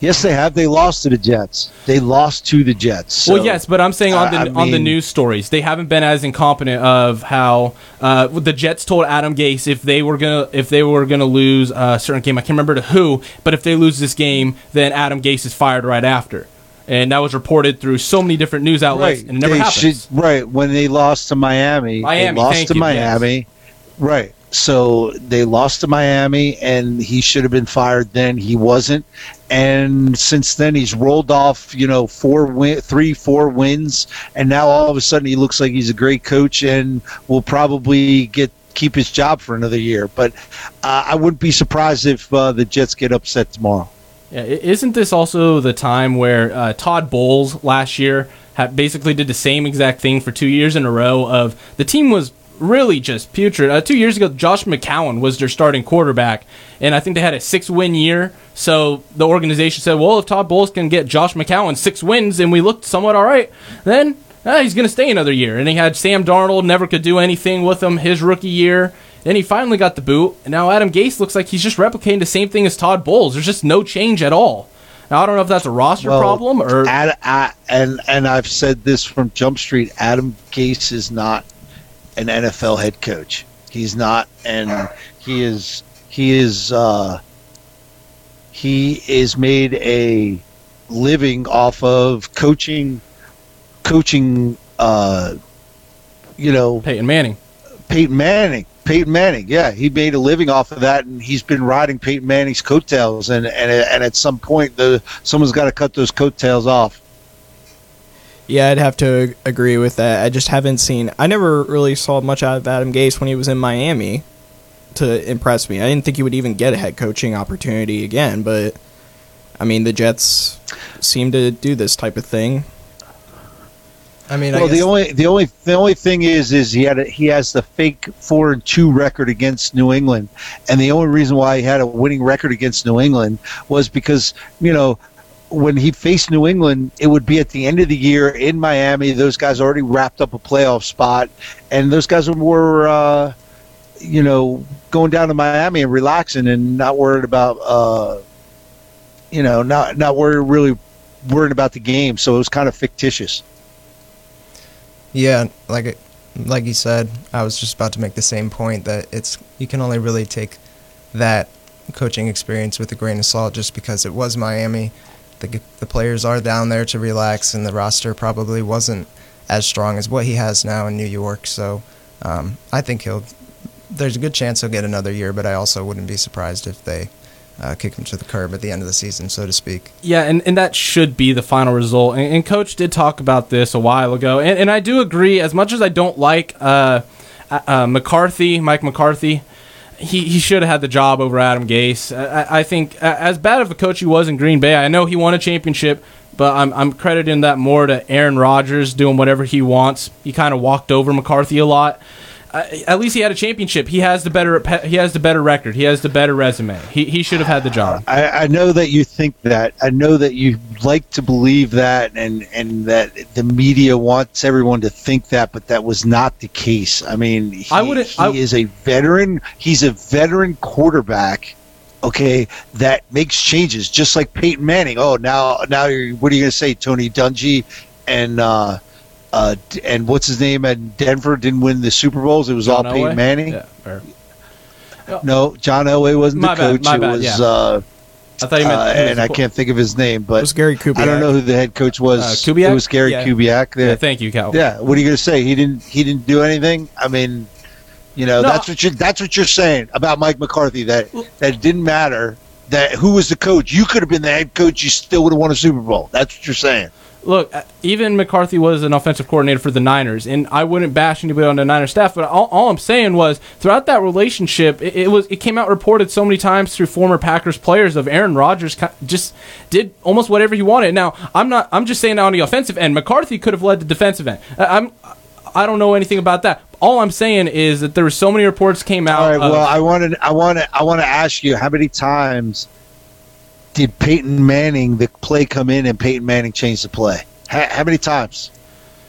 Yes, they have. They lost to the Jets. They lost to the Jets. So, well, yes, but I'm saying on the I mean, on the news stories, they haven't been as incompetent of how uh, the Jets told Adam Gase if they were gonna if they were gonna lose a certain game. I can't remember to who, but if they lose this game, then Adam Gase is fired right after. And that was reported through so many different news outlets, right. and it never happens. Should, right when they lost to Miami, Miami lost to you, Miami, yes. right? So they lost to Miami, and he should have been fired then. He wasn't, and since then he's rolled off, you know, four win, three, four wins, and now all of a sudden he looks like he's a great coach and will probably get keep his job for another year. But uh, I wouldn't be surprised if uh, the Jets get upset tomorrow. Yeah, isn't this also the time where uh, Todd Bowles last year basically did the same exact thing for two years in a row? Of the team was really just putrid. Uh, two years ago, Josh McCown was their starting quarterback, and I think they had a six win year. So the organization said, well, if Todd Bowles can get Josh McCown six wins and we looked somewhat all right, then uh, he's going to stay another year. And he had Sam Darnold, never could do anything with him his rookie year. Then he finally got the boot, and now Adam Gase looks like he's just replicating the same thing as Todd Bowles. There's just no change at all. Now I don't know if that's a roster well, problem or. Ad, I, and and I've said this from Jump Street. Adam Gase is not an NFL head coach. He's not, and he is he is uh, he is made a living off of coaching coaching uh, you know Peyton Manning. Peyton Manning. Peyton Manning, yeah, he made a living off of that, and he's been riding Peyton Manning's coattails, and and and at some point, the someone's got to cut those coattails off. Yeah, I'd have to agree with that. I just haven't seen. I never really saw much out of Adam Gase when he was in Miami to impress me. I didn't think he would even get a head coaching opportunity again, but I mean, the Jets seem to do this type of thing. I mean, well, I the only the only the only thing is is he had a, he has the fake four and two record against New England, and the only reason why he had a winning record against New England was because you know when he faced New England, it would be at the end of the year in Miami. Those guys already wrapped up a playoff spot, and those guys were, uh, you know, going down to Miami and relaxing and not worried about, uh, you know, not not worried really worried about the game. So it was kind of fictitious. Yeah, like like you said, I was just about to make the same point that it's you can only really take that coaching experience with a grain of salt just because it was Miami the the players are down there to relax, and the roster probably wasn't as strong as what he has now in New York. So um, I think he'll. There's a good chance he'll get another year, but I also wouldn't be surprised if they uh, kick him to the curb at the end of the season, so to speak. Yeah, and, and that should be the final result. And, and Coach did talk about this a while ago, and, and I do agree. As much as I don't like uh, uh, McCarthy, Mike McCarthy, he, he should have had the job over Adam Gase. I, I think as bad of a coach he was in Green Bay, I know he won a championship, but I'm, I'm crediting that more to Aaron Rodgers doing whatever he wants. He kind of walked over McCarthy a lot at least he had a championship. He has the better he has the better record. He has the better resume. He he should have had the job. I, I know that you think that. I know that you like to believe that, and and that the media wants everyone to think that, but that was not the case. I mean, he, I would. He I, is a veteran. He's a veteran quarterback. Okay, that makes changes, just like Peyton Manning. Oh, now now you're, what are you going to say, Tony Dungy and. uh uh, and what's his name at Denver didn't win the Super Bowls. It was John all Elway? Peyton Manning. Yeah, no, John Elway wasn't my the coach. Bad, it was yeah. uh, I thought you meant, uh, and I can't think of his name, but it was Gary Kubiak. I don't know who the head coach was. Uh, Kubiak? It was Gary yeah. Kubiak. Yeah, thank you, Cal. Yeah, what are you going to say? He didn't. He didn't do anything. I mean, you know, No. that's what you. That's what you're saying about Mike McCarthy. That that didn't matter. That who was the coach? You could have been the head coach. You still would have won a Super Bowl. That's what you're saying. Look, uh, even McCarthy was an offensive coordinator for the Niners, and I wouldn't bash anybody on the Niners staff. But all, all I'm saying was, throughout that relationship, it, it was it came out reported so many times through former Packers players of Aaron Rodgers just did almost whatever he wanted. Now, I'm not. I'm just saying that on the offensive end, McCarthy could have led the defensive end. I- I'm. I don't know anything about that. All I'm saying is that there were so many reports came out. All right. of- Well, I wanted. I want to. I want to ask you how many times did Peyton Manning the play come in and Peyton Manning change the play? How, how many times?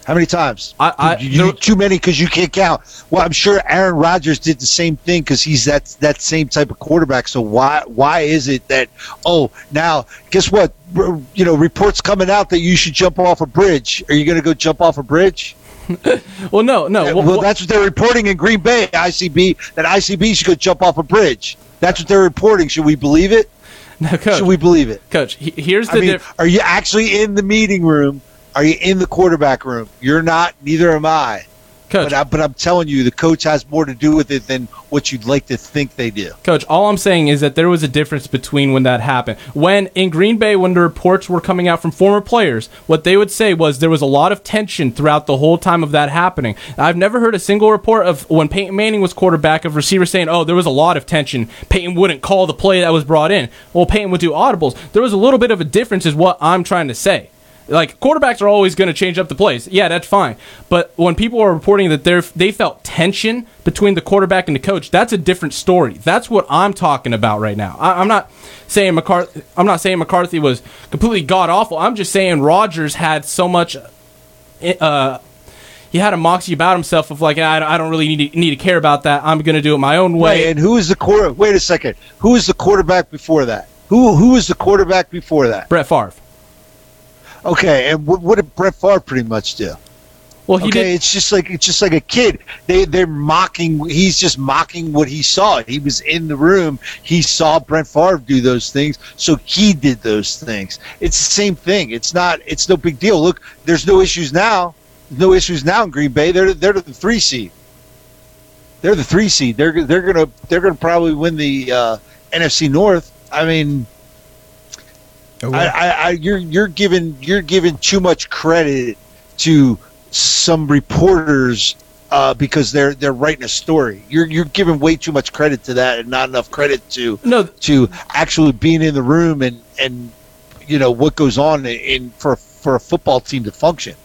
How many times? I, I, you, you- too many because you can't count. Well, I'm sure Aaron Rodgers did the same thing because he's that that same type of quarterback. So why why is it that oh now guess what R- you know reports coming out that you should jump off a bridge? Are you going to go jump off a bridge? (laughs) well, no, no. Well, well, that's what they're reporting in Green Bay, ICB. That ICB should go jump off a bridge. That's what they're reporting. Should we believe it? No, coach, Should we believe it? coach. he- Here's the I mean, diff- are you actually in the meeting room? Are you in the quarterback room? You're not. Neither am I. coach. But, I, but I'm telling you, the coach has more to do with it than what you'd like to think they do. Coach, all I'm saying is that there was a difference between when that happened. When in Green Bay, when the reports were coming out from former players, what they would say was there was a lot of tension throughout the whole time of that happening. I've never heard a single report of when Peyton Manning was quarterback of receivers saying, oh, there was a lot of tension. Peyton wouldn't call the play that was brought in. Well, Peyton would do audibles. There was a little bit of a difference, is what I'm trying to say. Like quarterbacks are always going to change up the plays. Yeah, that's fine. But when people are reporting that they they felt tension between the quarterback and the coach, that's a different story. That's what I'm talking about right now. I, I'm not saying McCarthy. I'm not saying McCarthy was completely god awful. I'm just saying Rodgers had so much. Uh, he had a moxie about himself of like I, I don't really need to, need to care about that. I'm going to do it my own way. Wait, and who is the quarter? Wait a second. Who was the quarterback before that? Who who was the quarterback before that? Brett Favre. Okay, and what, what did Brett Favre pretty much do? Well, he okay, did. it's just like it's just like a kid. They they're mocking. He's just mocking what he saw. He was in the room. He saw Brett Favre do those things, so he did those things. It's the same thing. It's not. It's no big deal. Look, there's no issues now. There's no issues now in Green Bay. They're they're the three seed. They're the three seed. They're they're gonna they're gonna probably win the uh, NFC North. I mean, Oh, I, I, I you're you're giving you're giving too much credit to some reporters uh, because they're they're writing a story. You're you're giving way too much credit to that and not enough credit to No. to actually being in the room and and you know what goes on in, in for for a football team to function.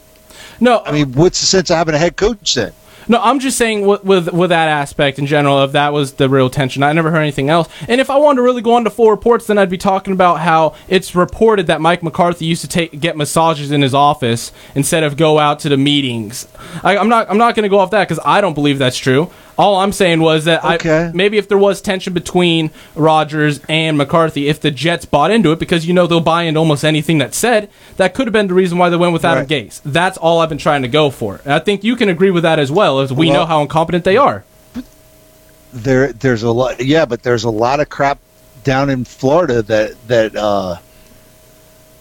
No, I mean, what's the sense of having a head coach then? No, I'm just saying with, with with that aspect in general. If that was the real tension, I never heard anything else. And if I wanted to really go on to full reports, then I'd be talking about how it's reported that Mike McCarthy used to take get massages in his office instead of go out to the meetings. I, I'm not I'm not going to go off that because I don't believe that's true. All I'm saying was that Okay. I, maybe if there was tension between Rodgers and McCarthy, if the Jets bought into it, because you know they'll buy into almost anything that's said, that could have been the reason why they went with Adam Right. Gase. That's all I've been trying to go for. And I think you can agree with that as well, as we Well- know how incompetent they are. there there's a lot yeah but there's a lot of crap down in Florida that that uh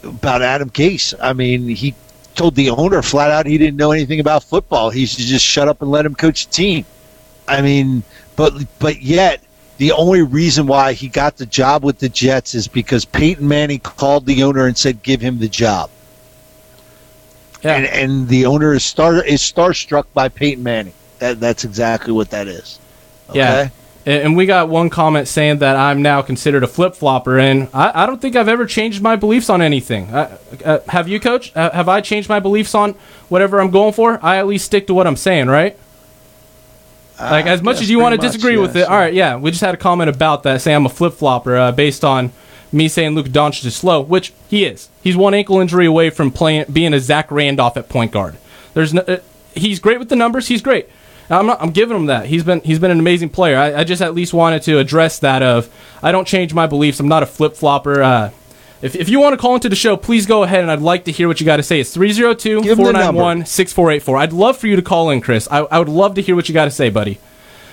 about Adam Gase I mean he told the owner flat out he didn't know anything about football he should just shut up and let him coach the team I mean but but yet the only reason why he got the job with the Jets is because Peyton Manning called the owner and said give him the job Yeah. and and the owner is star is starstruck by Peyton Manning that that's exactly what that is Yeah. Okay? And and we got one comment saying that I'm now considered a flip flopper, and I, I don't think I've ever changed my beliefs on anything. Uh, uh, have you, Coach? Uh, have I changed my beliefs on whatever I'm going for? I at least stick to what I'm saying, right? Like as much as you want to disagree with it, all right, yeah. We just had a comment about that, saying I'm a flip flopper uh, based on me saying Luka Doncic is slow, which he is. He's one ankle injury away from playing, being a Zach Randolph at point guard. There's no, uh, he's great with the numbers. He's great. I'm not, I'm giving him that. He's been he's been an amazing player. I, I just at least wanted to address that of I don't change my beliefs. I'm not a flip flopper. Uh, if, if you want to call into the show, please go ahead and I'd like to hear what you got to say. It's 302 Give 'em the 491 6484. I'd love for you to call in, Chris. I, I would love to hear what you got to say, buddy.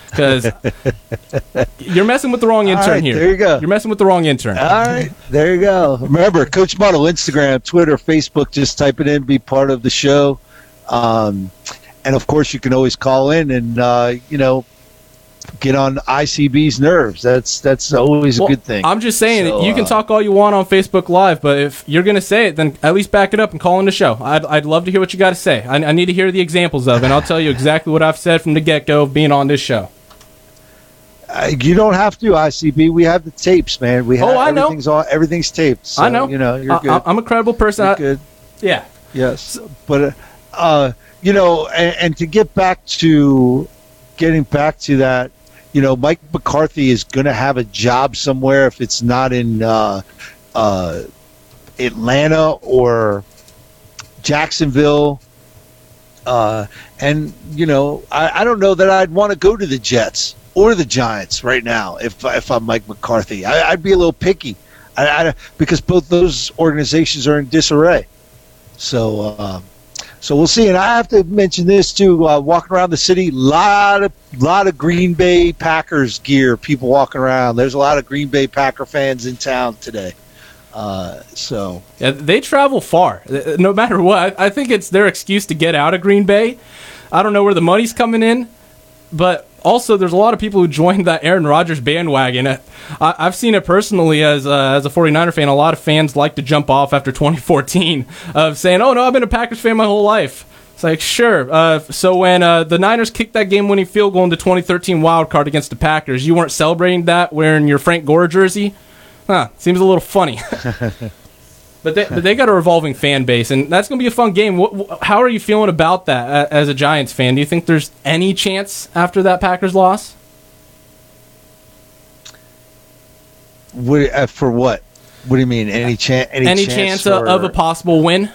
because (laughs) you're messing with the wrong intern right, here. there you go. You're messing with the wrong intern. All right, there you go. Remember, Coach Muddle, Instagram, Twitter, Facebook. Just type it in, be part of the show, um, and of course, you can always call in and uh, you know get on ICB's nerves. That's that's always Well, a good thing. I'm just saying So, you can uh, talk all you want on Facebook Live, but if you're going to say it, then at least back it up and call in the show. I'd, I'd love to hear what you got to say. I, I need to hear the examples of, it, and I'll tell you exactly what I've said from the get go of being on this show. Uh, you don't have to ICB. We have the tapes, man. We have Oh, I know. everything's all everything's taped. So, I know. You know, you're I, good. I- I'm a credible person. You're I- good. Yeah. Yes, but uh, uh, you know, and, and to get back to getting back to that, you know, Mike McCarthy is going to have a job somewhere if it's not in uh, uh, Atlanta or Jacksonville. Uh, and you know, I, I don't know that I'd want to go to the Jets or the Giants right now if if I'm Mike McCarthy. I, I'd be a little picky, I, I, because both those organizations are in disarray. So, uh, so we'll see. And I have to mention this too. Uh, walking around the city, lot of lot of Green Bay Packers gear. People walking around. There's a lot of Green Bay Packer fans in town today. Uh, so Yeah, they travel far. Uh, No matter what, I I think it's their excuse to get out of Green Bay. I don't know where the money's coming in, but also there's a lot of people who joined that Aaron Rodgers bandwagon. I, I've seen it personally as as a 49er fan. A lot of fans like to jump off after (laughs) 2014 of saying, "Oh no, I've been a Packers fan my whole life." It's like sure. Uh, so when uh, the Niners kicked that game-winning field goal in the 2013 wild card against the Packers, you weren't celebrating that wearing your Frank Gore jersey. Huh? Seems a little funny. (laughs) But they, but they got a revolving fan base, and that's going to be a fun game. What, wh- how are you feeling about that a- as a Giants fan? Do you think there's any chance after that Packers loss? what, uh, for what? What do you mean? Any chance? Any, Any, chance, chance, of, of a possible win?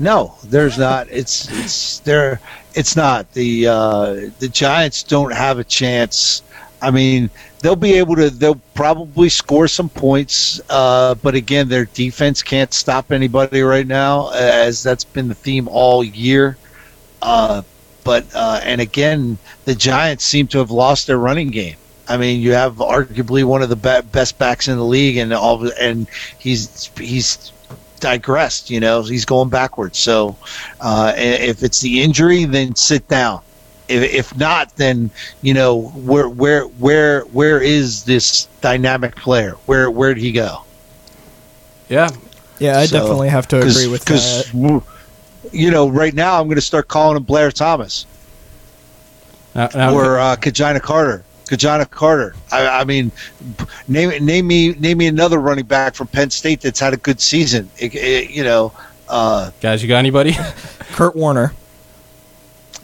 No, there's not. It's it's there. It's not the uh, the Giants don't have a chance. I mean, they'll be able to. They'll probably score some points, uh, but again, their defense can't stop anybody right now, as that's been the theme all year. Uh, but uh, and again, the Giants seem to have lost their running game. I mean, you have arguably one of the be- best backs in the league, and all, and he's he's digressed. You know, he's going backwards. So, uh, if it's the injury, then sit down. If, if not, then you know where where where where is this dynamic player? Where where did he go? Yeah, Yeah, I So- definitely have to agree with that. you know, right now I'm going to start calling him Blair Thomas Now- now- or uh, Ki-Jana Carter. Ki-Jana Carter. I, I mean, name name me name me another running back from Penn State that's had a good season. It- it- you know, uh, guys, you got anybody? Kurt Warner.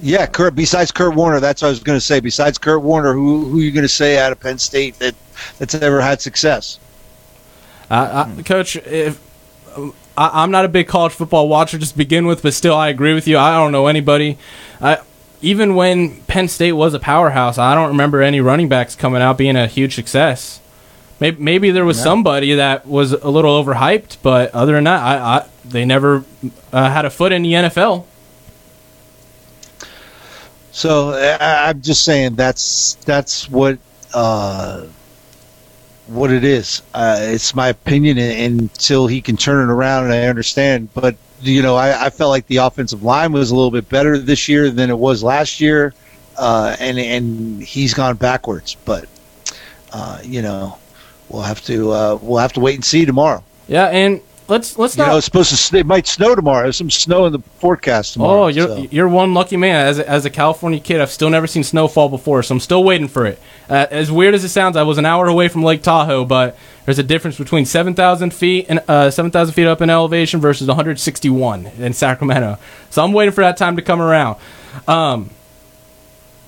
Yeah. Kurt. Besides Kurt Warner, that's what I was going to say. Besides Kurt Warner, who who are you going to say out of Penn State that that's ever had success? Uh, I, Coach, if I, I'm not a big college football watcher to begin with, but still, I agree with you. I don't know anybody. I, even when Penn State was a powerhouse, I don't remember any running backs coming out being a huge success. Maybe, maybe there was No. somebody that was a little overhyped, but other than that, I, I they never uh, had a foot in the NFL. So I, I'm just saying that's that's what uh, what it is. Uh, it's my opinion until he can turn it around, and I understand. But you know, I, I felt like the offensive line was a little bit better this year than it was last year, uh, and and he's gone backwards. But uh, you know, we'll have to uh, we'll have to wait and see tomorrow. Yeah, and let's let's You not. know, it's supposed to it might snow tomorrow. There's some snow in the forecast tomorrow. Oh, you're so. you're one lucky man. As a, as a California kid, I've still never seen snowfall before, so I'm still waiting for it. Uh, as weird as it sounds, I was an hour away from Lake Tahoe, but there's a difference between 7,000 feet and uh, 7,000 feet up in elevation versus 161 in Sacramento. So I'm waiting for that time to come around. Um,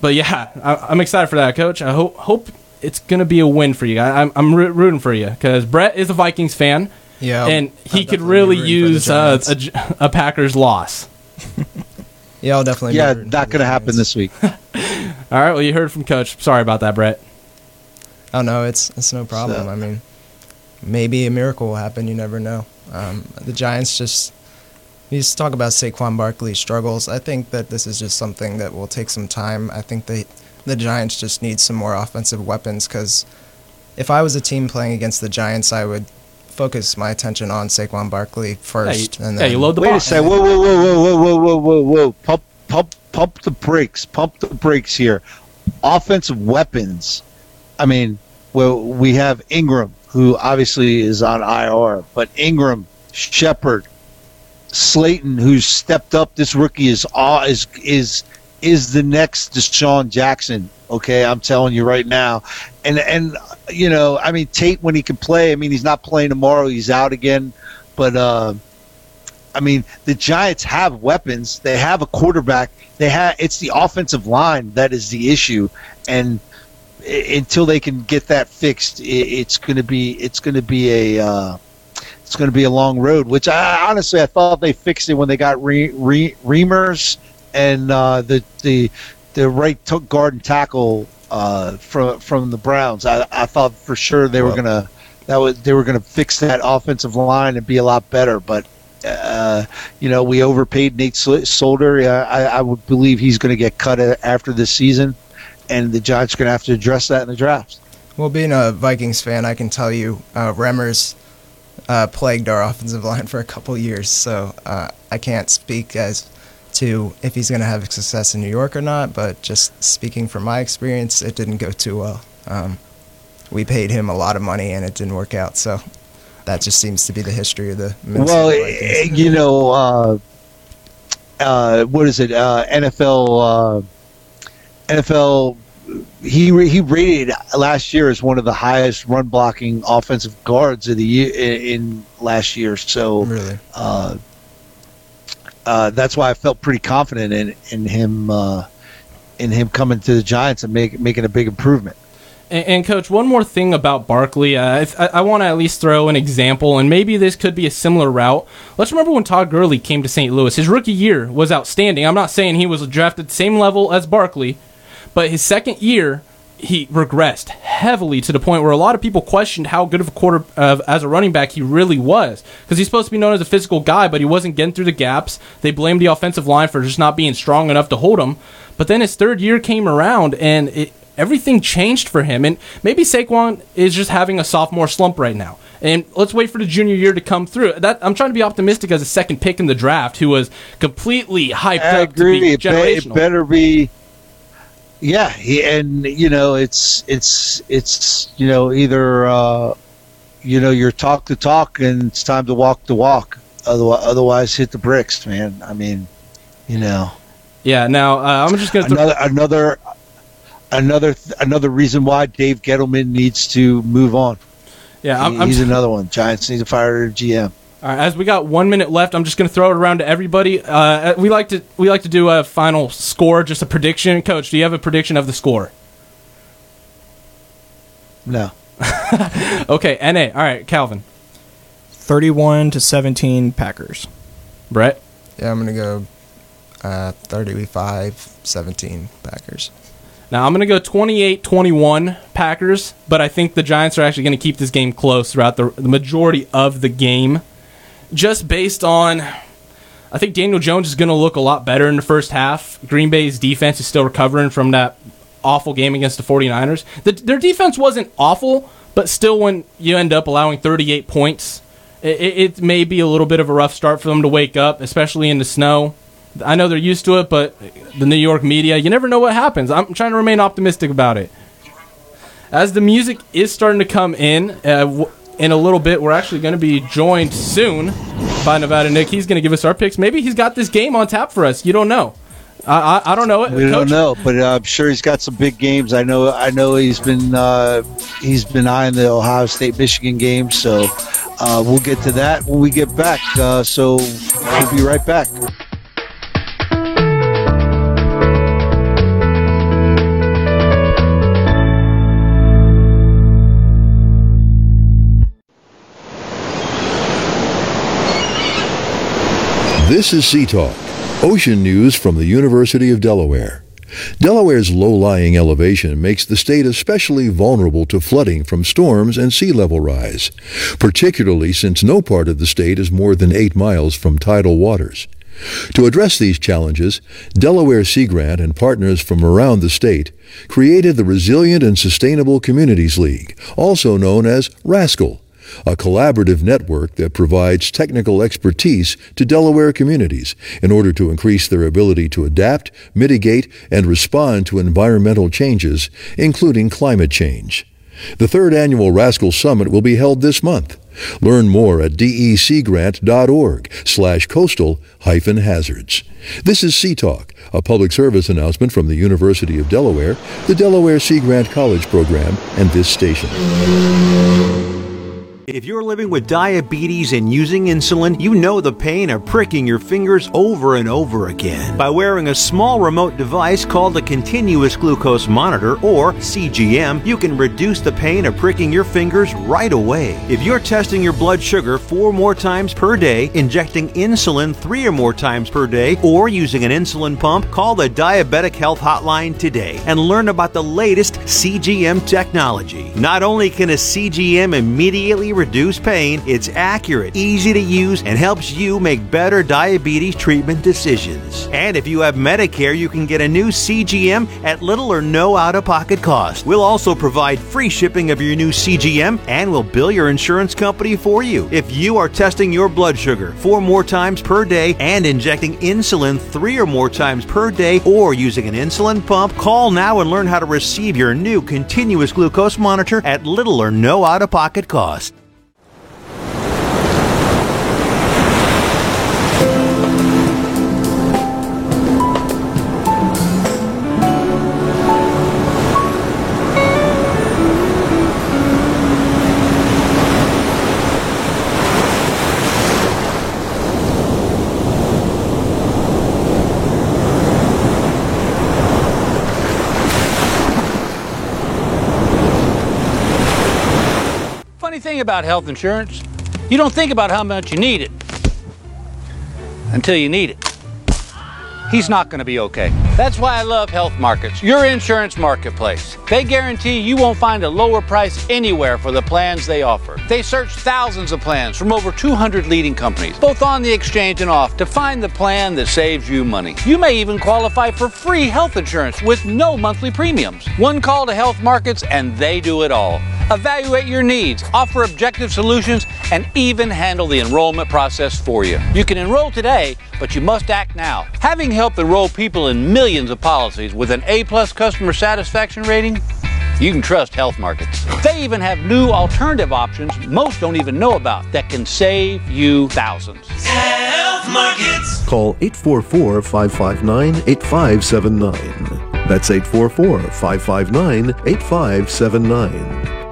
but yeah, I, I'm excited for that, Coach. I hope hope it's gonna be a win for you. I, I'm I'm rooting for you because Brett is a Vikings fan. Yeah, and he I'll could really be rooting for the use uh, Giants. a, J- a Packers loss. (laughs) Yeah, I'll definitely. yeah, rooting not for going to happen this week. (laughs) (laughs) All right. Well, you heard from Coach. Sorry about that, Brett. Oh no, it's it's no problem. So- I mean, maybe a miracle will happen. You never know. Um, the Giants just. You just talk about Saquon Barkley's struggles. I think that this is just something that will take some time. I think they the Giants just need some more offensive weapons because if I was a team playing against the Giants, I would focus my attention on Saquon Barkley first. Yeah, you, and then, yeah, you load the Wait box. a second. Whoa, whoa, whoa, whoa, whoa, whoa, whoa, whoa. Pump, pump, pump the brakes. Pump the brakes here. Offensive weapons. I mean, well, we have Ingram, who obviously is on IR, but Ingram, Shepard, Slayton, who's stepped up. This rookie is is is is the next DeSean Jackson. Okay, I'm telling you right now, and and you know, I mean Tate when he can play. I mean he's not playing tomorrow; he's out again. But uh, I mean the Giants have weapons. They have a quarterback. They have it's the offensive line that is the issue, and until they can get that fixed, it's going to be it's going to be a uh, it's going to be a long road. Which I honestly I thought they fixed it when they got Re, Re, Remmers and uh, the the the right guard and tackle uh, from from the Browns. I, I thought for sure they were well, gonna that was they were gonna fix that offensive line and be a lot better, but. Uh, you know, we overpaid Nate Solder. I, I would believe he's going to get cut after this season, and the Giants are going to have to address that in the draft. Well, being a Vikings fan, I can tell you, uh, Remmers uh, plagued our offensive line for a couple years, so uh, I can't speak as to if he's going to have success in New York or not. But just speaking from my experience, it didn't go too well. Um, we paid him a lot of money and it didn't work out. So that just seems to be the history of the. Well, Vikings. you know, uh, uh, what is it? Uh, NFL. Uh, NFL. He he rated last year as one of the highest run blocking offensive guards of the year in last year. So really, uh, that's why I felt pretty confident in in him uh, in him coming to the Giants and make, making a big improvement. And, and coach, one more thing about Barkley, uh, I, I want to at least throw an example, and maybe this could be a similar route. Let's remember when Todd Gurley came to St. Louis. His rookie year was outstanding. I'm not saying he was drafted the same level as Barkley, but his second year he regressed heavily to the point where a lot of people questioned how good of a quarter uh, as a running back he really was because he's supposed to be known as a physical guy, but he wasn't getting through the gaps. They blamed the offensive line for just not being strong enough to hold him. But then his third year came around and it, everything changed for him. And maybe Saquon is just having a sophomore slump right now. And let's wait for the junior year to come through. That I'm trying to be optimistic as a second pick in the draft, who was completely hyped I up agree. to be generational. It better be yeah, he, and you know it's it's it's you know either uh, you know you're talk the talk and it's time to walk the walk. Otherwise, otherwise hit the bricks, man. I mean, you know. Yeah. Now uh, I'm just gonna th- another another another another reason why Dave Gettleman needs to move on. Yeah, I'm, he's I'm, another one. Giants need to fire GM. All right, as we got one minute left, I'm just going to throw it around to everybody. Uh, we like to we like to do a final score, just a prediction. Coach, do you have a prediction of the score? No. (laughs) okay, NA. All right, Calvin. 31 to 17 Packers. Brett? Yeah, I'm going to go uh, 35 17 Packers. Now, I'm going to go 28 21 Packers, but I think the Giants are actually going to keep this game close throughout the, the majority of the game just based on I think Daniel Jones is going to look a lot better in the first half. Green Bay's defense is still recovering from that awful game against the 49ers. The, their defense wasn't awful, but still, when you end up allowing 38 points, it, it, may be a little bit of a rough start for them to wake up, especially in the snow. I know they're used to it, but the New York media, you never know what happens. I'm trying to remain optimistic about it. As the music is starting to come in, uh, in a little bit. We're actually going to be joined soon by Nevada Nick. He's going to give us our picks. Maybe he's got this game on tap for us. You don't know. I, I, I don't know it. We Coach? don't know, but I'm sure he's got some big games. I know. I know he's been uh, he's been eyeing the Ohio State Michigan game. So uh, we'll get to that when we get back. Uh, so we'll be right back. This is Sea Talk, ocean news from the University of Delaware. Delaware's low-lying elevation makes the state especially vulnerable to flooding from storms and sea level rise, particularly since no part of the state is more than 8 miles from tidal waters. To address these challenges, Delaware Sea Grant and partners from around the state created the Resilient and Sustainable Communities League, also known as RASCL, a collaborative network that provides technical expertise to Delaware communities in order to increase their ability to adapt, mitigate, and respond to environmental changes, including climate change. The third annual RASCL Summit will be held this month. Learn more at deseagrant.org slash coastal hyphen hazards. This is Sea Talk, a public service announcement from the University of Delaware, the Delaware Sea Grant College Program, and this station. If you're living with diabetes and using insulin, you know the pain of pricking your fingers over and over again. By wearing a small remote device called a continuous glucose monitor, or CGM, you can reduce the pain of pricking your fingers right away. If you're testing your blood sugar four more times per day, injecting insulin three or more times per day, or using an insulin pump, call the Diabetic Health Hotline today and learn about the latest CGM technology. Not only can a CGM immediately reduce pain, it's accurate, easy to use, and helps you make better diabetes treatment decisions. And if you have Medicare, you can get a new CGM at little or no out of pocket cost. We'll also provide free shipping of your new CGM and we'll bill your insurance company for you. If you are testing your blood sugar four more times per day and injecting insulin three or more times per day or using an insulin pump, call now and learn how to receive your new continuous glucose monitor at little or no out of pocket cost. About health insurance, you don't think about how much you need it until you need it. He's not going to be okay. That's why I love Health Markets, your insurance marketplace. They guarantee you won't find a lower price anywhere for the plans they offer. They search thousands of plans from over 200 leading companies, both on the exchange and off, to find the plan that saves you money. You may even qualify for free health insurance with no monthly premiums. One call to Health Markets and they do it all evaluate your needs, offer objective solutions, and even handle the enrollment process for you. You can enroll today, but you must act now. Having helped enroll people in millions of policies with an A plus customer satisfaction rating, you can trust health markets. They even have new alternative options most don't even know about that can save you thousands. Health markets. Call 844 559 8579. That's 844 559 8579.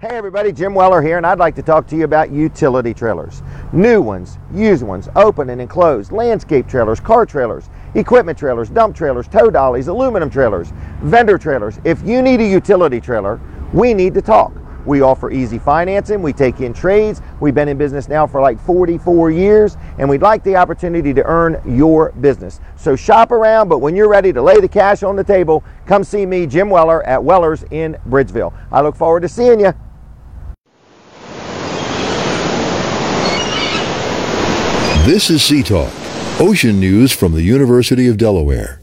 Hey everybody, Jim Weller here, and I'd like to talk to you about utility trailers. New ones, used ones, open and enclosed, landscape trailers, car trailers, equipment trailers, dump trailers, tow dollies, aluminum trailers, vendor trailers. If you need a utility trailer, we need to talk. We offer easy financing, we take in trades. We've been in business now for like 44 years, and we'd like the opportunity to earn your business. So shop around, but when you're ready to lay the cash on the table, come see me, Jim Weller, at Weller's in Bridgeville. I look forward to seeing you. This is Sea Talk, ocean news from the University of Delaware.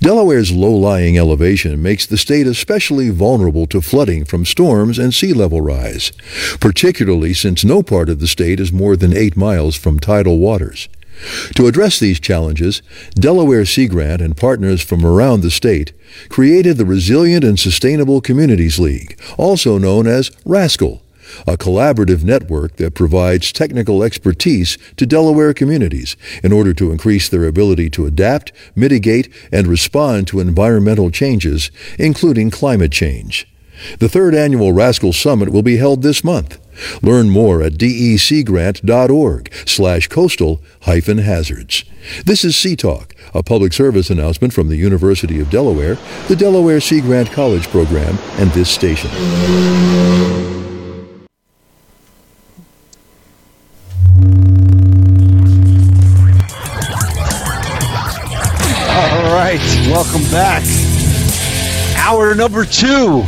Delaware's low-lying elevation makes the state especially vulnerable to flooding from storms and sea level rise, particularly since no part of the state is more than eight miles from tidal waters. To address these challenges, Delaware Sea Grant and partners from around the state created the Resilient and Sustainable Communities League, also known as RASCL, a collaborative network that provides technical expertise to Delaware communities in order to increase their ability to adapt, mitigate, and respond to environmental changes, including climate change. The third annual RASCL Summit will be held this month. Learn more at deseagrant.org slash coastal hyphen hazards. This is Sea Talk, a public service announcement from the University of Delaware, the Delaware Sea Grant College Program, and this station. Back. Hour number two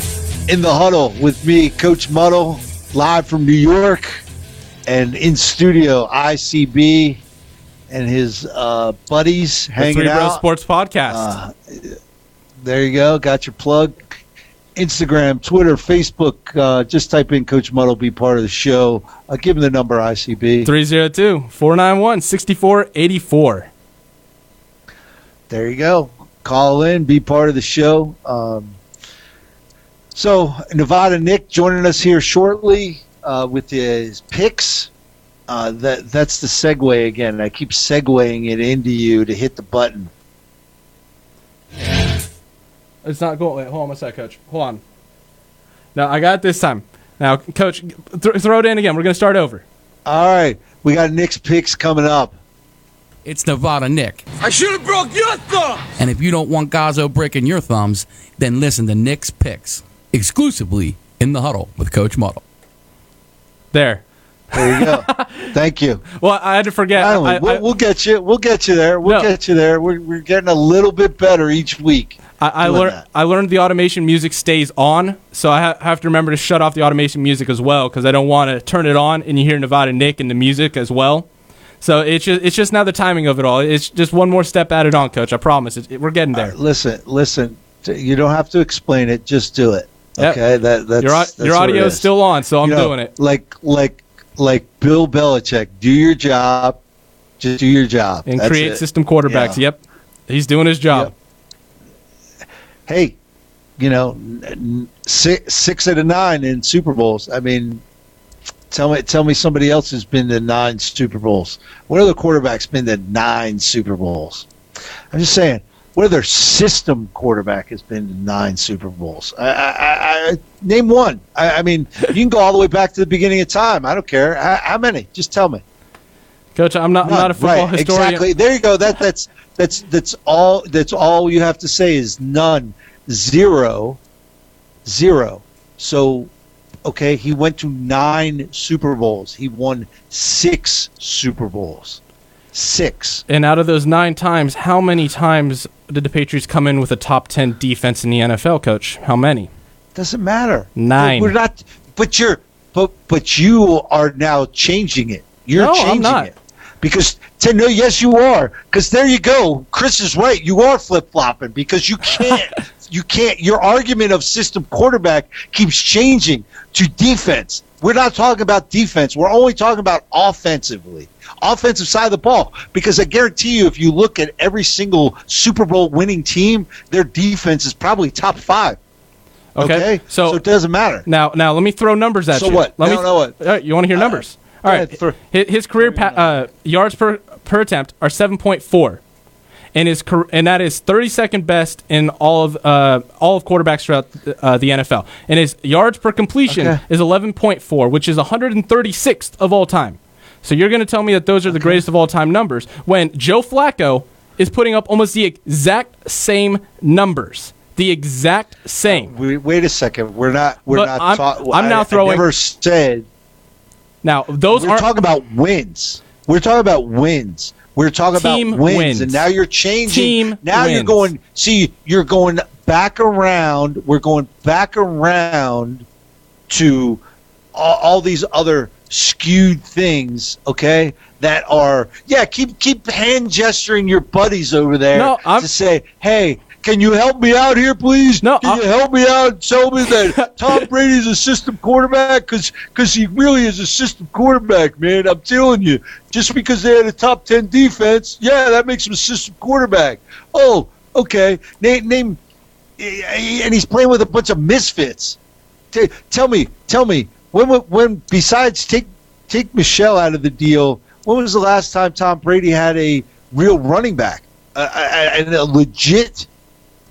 in the huddle with me, Coach Muddle, live from New York, and in studio, ICB and his uh, buddies The hanging Three out. Sports Podcast. Uh, there you go. Got your plug. Instagram, Twitter, Facebook. Uh, just type in Coach Muddle. Be part of the show. Uh, give him the number ICB. 302 491 6484. There you go. Call in. Be part of the show. Um, so Nevada Nick joining us here shortly uh, with his picks. Uh, that that's the segue again. I keep segueing it into you to hit the button. It's not going. Wait, hold on a sec, Coach. Hold on. No, I got it this time. Now, Coach, th- throw it in again. We're going to start over. All right, we got Nick's picks coming up. It's Nevada Nick. I should have broke your thumb. And if you don't want Gazo breaking your thumbs, then listen to Nick's picks exclusively in the huddle with Coach Muddle. There. There you go. (laughs) Thank you. Well, I had to forget. Finally, I- we'll, we'll get you. We'll get you there. We'll No. get you there. We're, we're getting a little bit better each week. I, I doing learned. I learned the automation music stays on, so I ha- have to remember to shut off the automation music as well because I don't want to turn it on and you hear Nevada Nick and the music as well. So it's just it's just now the timing of it all. It's just one more step added on, Coach. I promise. It, it- we're getting there. Uh, listen, listen. You don't have to explain it. Just do it. Yep. Okay. That that's your that's your audio is still on, so I'm You know, doing it. Like like like Bill Belichick. Do your job. Just do your job. And That's create it. system quarterbacks. Yeah. Yep, he's doing his job. Hey, you know, six six out of nine in Super Bowls. I mean, tell me tell me somebody else has been to nine Super Bowls. What other quarterback's been to nine Super Bowls? I'm just saying. What other system quarterback has been to nine Super Bowls? I, I, I, name one. I, I mean, you can go all the way back to the beginning of time. I don't care. How, how many? Just tell me. Coach, I'm not I'm not a football right, historian. Exactly. There you go. That that's that's that's all that's all you have to say is none. Zero. Zero. So okay, he went to nine Super Bowls. He won six Super Bowls. Six. And out of those nine times, how many times did the Patriots come in with a top ten defense in the NFL, Coach? How many? Doesn't matter. Nine. We're not but you're but but you are now changing it. You're changing it. No, I'm not. it. Because to no, yes, you are. Because there you go. Chris is right. You are flip flopping because you can't. (laughs) you can't. Your argument of system quarterback keeps changing to defense. We're not talking about defense. We're only talking about offensively, offensive side of the ball. Because I guarantee you, if you look at every single Super Bowl winning team, their defense is probably top five. Okay, so, so- it doesn't matter. Now, now let me throw numbers at So you. So what? Let me know what? All right, you want to hear numbers? All go right. ahead, His, his career pa- uh, yards per per attempt are seven point four, and his and that is thirty second best in all of uh, all of quarterbacks throughout uh, the NFL. And his yards per completion Okay. is eleven point four, which is one hundred and thirty sixth of all time. So you're going to tell me that those are the greatest of all time numbers when Joe Flacco is putting up almost the exact same numbers. The exact same. We, wait a second. We're not. We're But not. I'm- talk- I'm now I- throwing- I never said. Now those We're talking about wins. We're talking about wins. We're talking Team about wins, wins. and now you're changing. Team now you're going. See, you're going back around. We're going back around to all, all these other skewed things. Okay, that are yeah. Keep keep hand gesturing your buddies over there No, I'm- to say, hey. Can you help me out here, please? No, Can you help me out and tell me that (laughs) Tom Brady's a system quarterback? Because he really is a system quarterback, man. I'm telling you. Just because they had a top 10 defense, yeah, that makes him a system quarterback. Oh, okay. Name, name and he's playing with a bunch of misfits. T- tell me, tell me, when, when besides take take Michel out of the deal, when was the last time Tom Brady had a real running back, uh, and a legit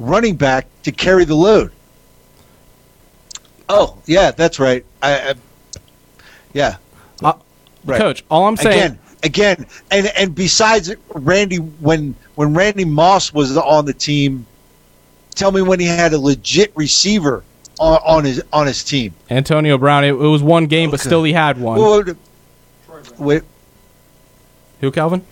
running back to carry the load? Oh, yeah, that's right. I, I yeah, Uh, right. Coach, all I'm saying again, again, and and besides Randy, when when Randy Moss was on the team, tell me when he had a legit receiver on, on his on his team. Antonio Brown. It, it was one game, but still he had one. Well, wait, Who, Calvin?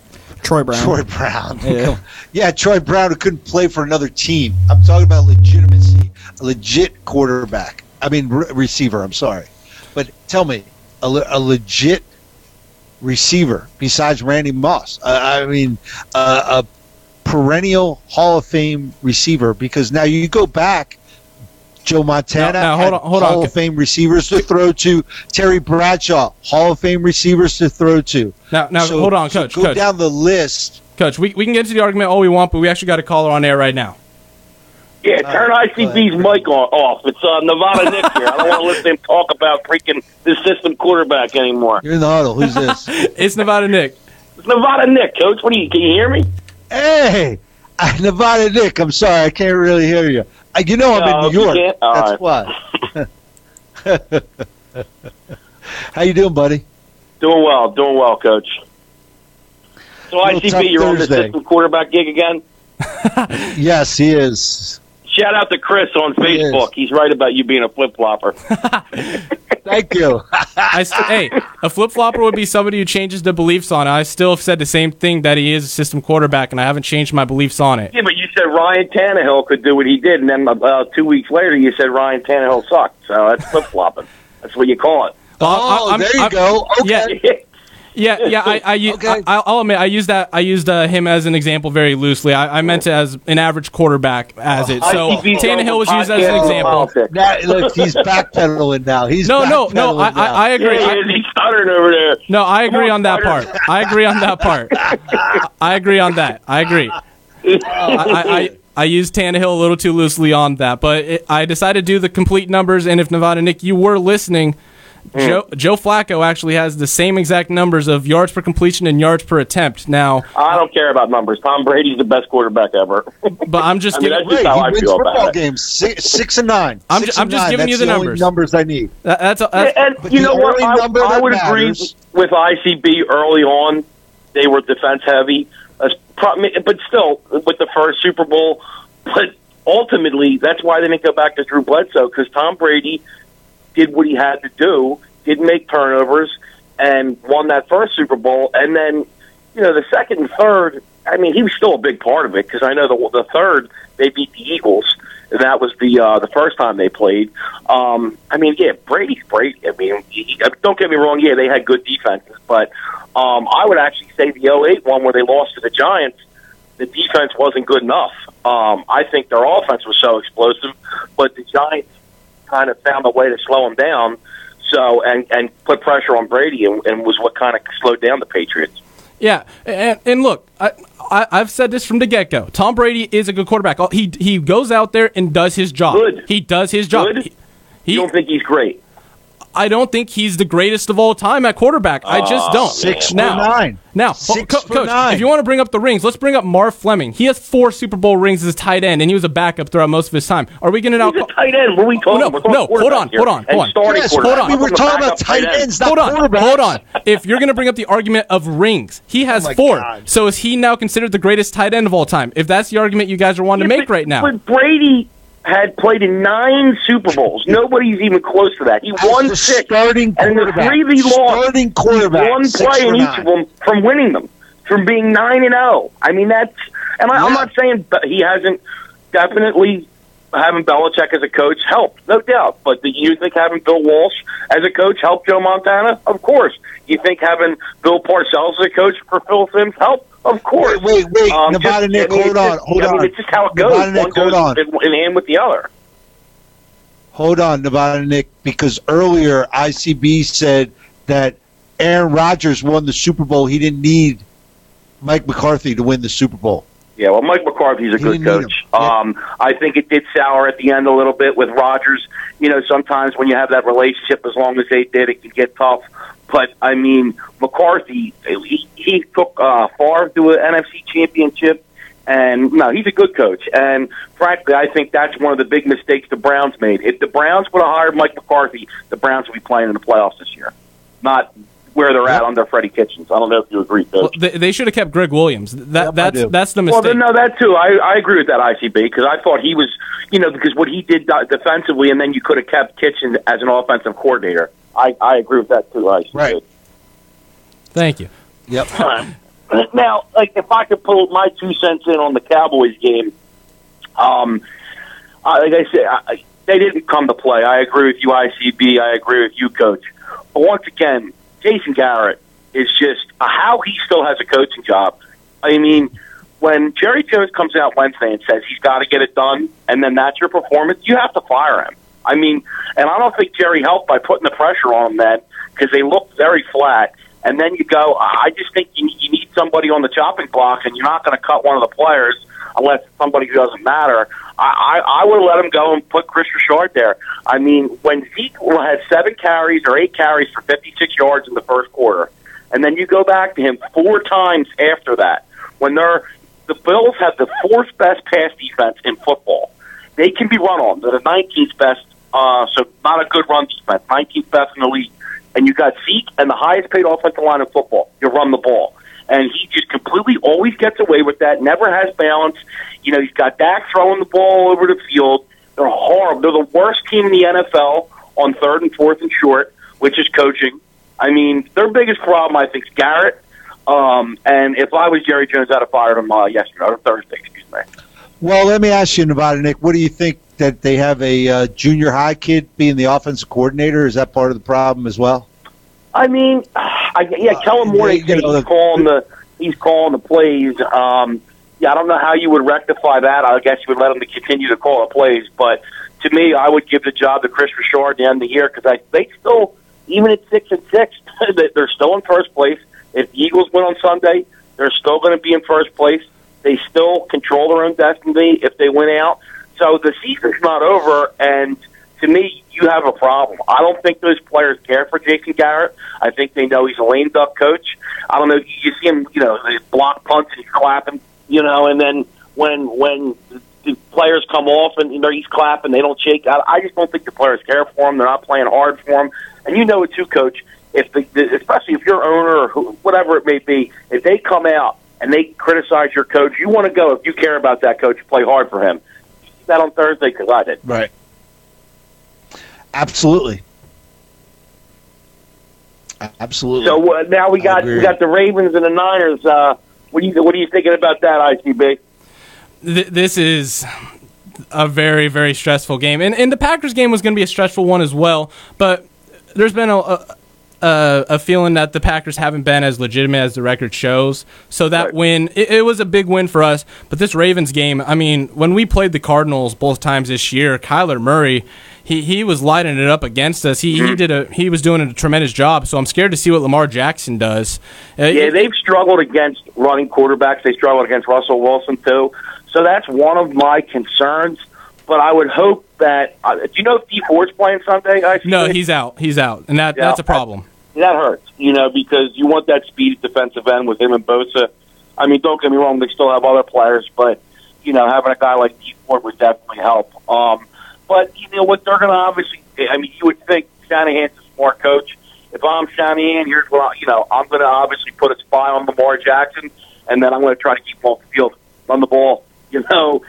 Troy Brown. Troy Brown. Yeah. Yeah. Troy Brown who couldn't play for another team. I'm talking about legitimacy, a legit quarterback. I mean re- receiver. I'm sorry, but tell me, a, le- a legit receiver besides Randy Moss. Uh, I mean, uh, a perennial Hall of Fame receiver because now you go back. Joe Montana, Now- now, hold on- hold Hall on. of Fame receivers to throw to. Terry Bradshaw, Hall of Fame receivers to throw to. Now, now So- hold on, so coach. Go coach. down the list. Coach, we, we can get into the argument all we want, but we actually got a caller on air right now. Yeah, turn ICB's mic on, off. It's uh, Nevada Nick here. I don't want to listen to him talk about freaking the system quarterback anymore. You're in the huddle. Who's this? (laughs) it's Nevada Nick. It's Nevada Nick, coach. What do you? Can you hear me? Hey, (laughs) Nevada Nick. I'm sorry, I can't really hear you. You know I'm No, in New York. That's why. (laughs) How you doing, buddy? Doing well, doing well, coach. So ICB, you're on the system quarterback gig again. (laughs) Yes, he is. Shout out to Chris on Facebook. He's right about you being a flip flopper. (laughs) Thank you. I st- hey, a flip flopper would be somebody who changes their beliefs on it. I still have said the same thing that he is a system quarterback, and I haven't changed my beliefs on it. yeah, but you said Ryan Tannehill could do what he did, and then uh, two weeks later you said Ryan Tannehill sucked. So that's flip flopping. That's what you call it. Oh, there you go. Okay. Yeah, yeah, yeah. I, I, u- I, I'll admit, I used that. I used uh, him as an example very loosely. I, I meant it as an average quarterback as it. So ICB's Tannehill was used as an example. Now, look, he's backpedaling now. He's No, no, no. I, I, I agree. Yeah, I- yeah, he's stuttering over there. No, I agree on, on that part. I agree on that part. (laughs) I agree on that. I agree. I, I, I, I used Tannehill a little too loosely on that, but it, I decided to do the complete numbers. And if Nevada Nick, you were listening, Hmm. Joe, Joe Flacco actually has the same exact numbers of yards per completion and yards per attempt. Now, I don't care about numbers. Tom Brady's the best quarterback ever. (laughs) but I'm just I mean, giving. that's just how he I wins feel football about it. games six, six and nine. I'm Six ju- I'm just nine. giving That's you the only numbers. numbers I need. That, that's, And, that's and But you know what? I, I that would agree with ICB early on. They were defense heavy, That's pro- but still with the first Super Bowl. But ultimately, that's why they didn't go back to Drew Bledsoe because Tom Brady did what he had to do, didn't make turnovers, and won that first Super Bowl. And then, you know, the second and third. I mean, he was still a big part of it because I know the the third they beat the Eagles. And that was the uh, the first time they played. Um, I mean, yeah, Brady's great. I mean, he, he- don't get me wrong. Yeah, they had good defenses, but um, I would actually say the 08 one where they lost to the Giants, the defense wasn't good enough. Um, I think their offense was so explosive, but the Giants kind of found a way to slow him down. So and and put pressure on Brady, and, and was what kind of slowed down the Patriots. Yeah, and, and look, I, I, I've said this from the get go. Tom Brady is a good quarterback. He he goes out there and does his job. Good. He does his job. Good? He, he- You don't think he's great? I don't think he's the greatest of all time at quarterback. I just Oh, don't. Six for now, nine. Now, Six Co- for coach, nine. if you want to bring up the rings, let's bring up Marv Fleming. He has four Super Bowl rings as a tight end, and he was a backup throughout most of his time. Are we going to now? He's a tight end. What are we talking? Oh, no, We're talking no, hold on, hold on, hold on. starting Yes, quarterback. we were talking talking about tight end. ends, not hold on, hold on. If you're going to bring up the argument of rings, he has Oh my four. God. So is he now considered the greatest tight end of all time? If that's the argument you guys are wanting to make but- right now, But Brady had played in nine Super Bowls. Nobody's even close to that. He As won six. starting and the quarterback. three he lost, Starting quarterback, won play in each of them from winning them, from being nine and zero. I mean that's, and I, I'm Yeah. not saying but he hasn't definitely having Belichick as a coach helped, no doubt. But do you think having Bill Walsh as a coach helped Joe Montana? Of course. You think having Bill Parcells as a coach for Phil Simms helped? Of course. Wait, wait, wait. Um, Nevada just- Nick, I mean, hold on, just- hold I mean, on. it's just how it goes. Nevada Nick, goes hold on. in, in hand with the other. Hold on, Nevada Nick, because earlier ICB said that Aaron Rodgers won the Super Bowl. He didn't need Mike McCarthy to win the Super Bowl. Yeah, well, Mike McCarthy's a He good coach. Yeah. Um, I think it did sour at the end a little bit with Rodgers. You know, sometimes when you have that relationship, as long as they did, it can get tough. But I mean, McCarthy, he, he took uh, Favre to an NFC Championship, and no, he's a good coach. And frankly, I think that's one of the big mistakes the Browns made. If the Browns would have hired Mike McCarthy, the Browns would be playing in the playoffs this year, not where they're at under Freddie Kitchens. I don't know if you agree, Well, they, they should have kept Gregg Williams. That, Yep, that's that's the mistake. then, no, that too. I, I agree with that ICB because I thought he was, you know, because what he did defensively, and then you could have kept Kitchen as an offensive coordinator. I, I agree with that too, ICB. Right. Thank you. Yep. now, like if I could put my two cents in on the Cowboys game, um, uh, like I said, I, they didn't come to play. I agree with you, ICB. I agree with you, Coach. But once again, Jason Garrett is just how he still has a coaching job. I mean, when Jerry Jones comes out Wednesday and says he's got to get it done, and then that's your performance, you have to fire him. I mean, and I don't think Jerry helped by putting the pressure on them then because they looked very flat. And then you go, I just think you, you need somebody on the chopping block, and you're not going to cut one of the players unless somebody who doesn't matter. I, I, I would let him go and put Kris Richard there. I mean, when Zeke had seven carries or eight carries for 56 yards in the first quarter, and then you go back to him four times after that, when they're the Bills have the fourth best pass defense in football. They can be run on. They're the 19th best, uh, so not a good run defense. 19th best in the league. And you got Zeke and the highest paid offensive line in football. You run the ball. And he just completely always gets away with that, never has balance. You know, he's got Dak throwing the ball over the field. They're horrible. They're the worst team in the NFL on third and fourth and short, which is coaching. I mean, their biggest problem, I think, is Garrett um, and if I was Jerry Jones, I'd have fired him uh, yesterday or Thursday, excuse me. Well, let me ask you about it, Nick. What do you think that they have a uh, junior high kid being the offensive coordinator? Is that part of the problem as well? I mean, I, yeah, Kellen Moore. Uh, you know, he's calling the he's calling the plays. Um, yeah, I don't know how you would rectify that. I guess you would let him to continue to call the plays, but to me, I would give the job to Kris Richard at the end of the year because I they still, even at six and six, (laughs) they're still in first place. If the Eagles win on Sunday, they're still going to be in first place. They still control their own destiny if they win out. So the season's not over, and to me, you have a problem. I don't think those players care for Jason Garrett. I think they know he's a lame duck coach. I don't know. You see him, you know, they block punts and clapping, you know, and then when when the players come off and you know he's clapping, they don't shake. I, I just don't think the players care for him. They're not playing hard for him, and you know it too, coach if the, especially if your owner or whatever it may be, if they come out and they criticize your coach, you want to go if you care about that coach, play hard for him. That on Thursday because I did. Right. Absolutely. Absolutely. So uh, now we got we got the Ravens and the Niners. Uh, what do you what are you thinking about that, ICB? This is a very very stressful game, and and the Packers game was going to be a stressful one as well. But there's been a, a uh, a feeling that the Packers haven't been as legitimate as the record shows. So that right. win, it, it, was a big win for us. But this Ravens game, I mean, when we played the Cardinals both times this year, Kyler Murray, he, he was lighting it up against us. He, he mm-hmm. did a he was doing a tremendous job. So I'm scared to see what Lamar Jackson does. Uh, yeah, they've struggled against running quarterbacks. They struggled against Russell Wilson too. So that's one of my concerns but I would hope that. Uh, do you know if Dee Ford's playing Sunday? I no, he's out. He's out, and that yeah, that's a problem. That, hurts, you know, because you want that speed defensive end with him and Bosa. I mean, don't get me wrong; they still have other players, but you know, having a guy like Dee Ford would definitely help. Um, but you know what? They're going to obviously. I mean, you would think Shanahan's a smart coach. If I'm Shanahan, here's what I, you know. I'm going to obviously put a spy on Lamar Jackson, and then I'm going to try to keep him off the field, run the ball. (laughs) You know,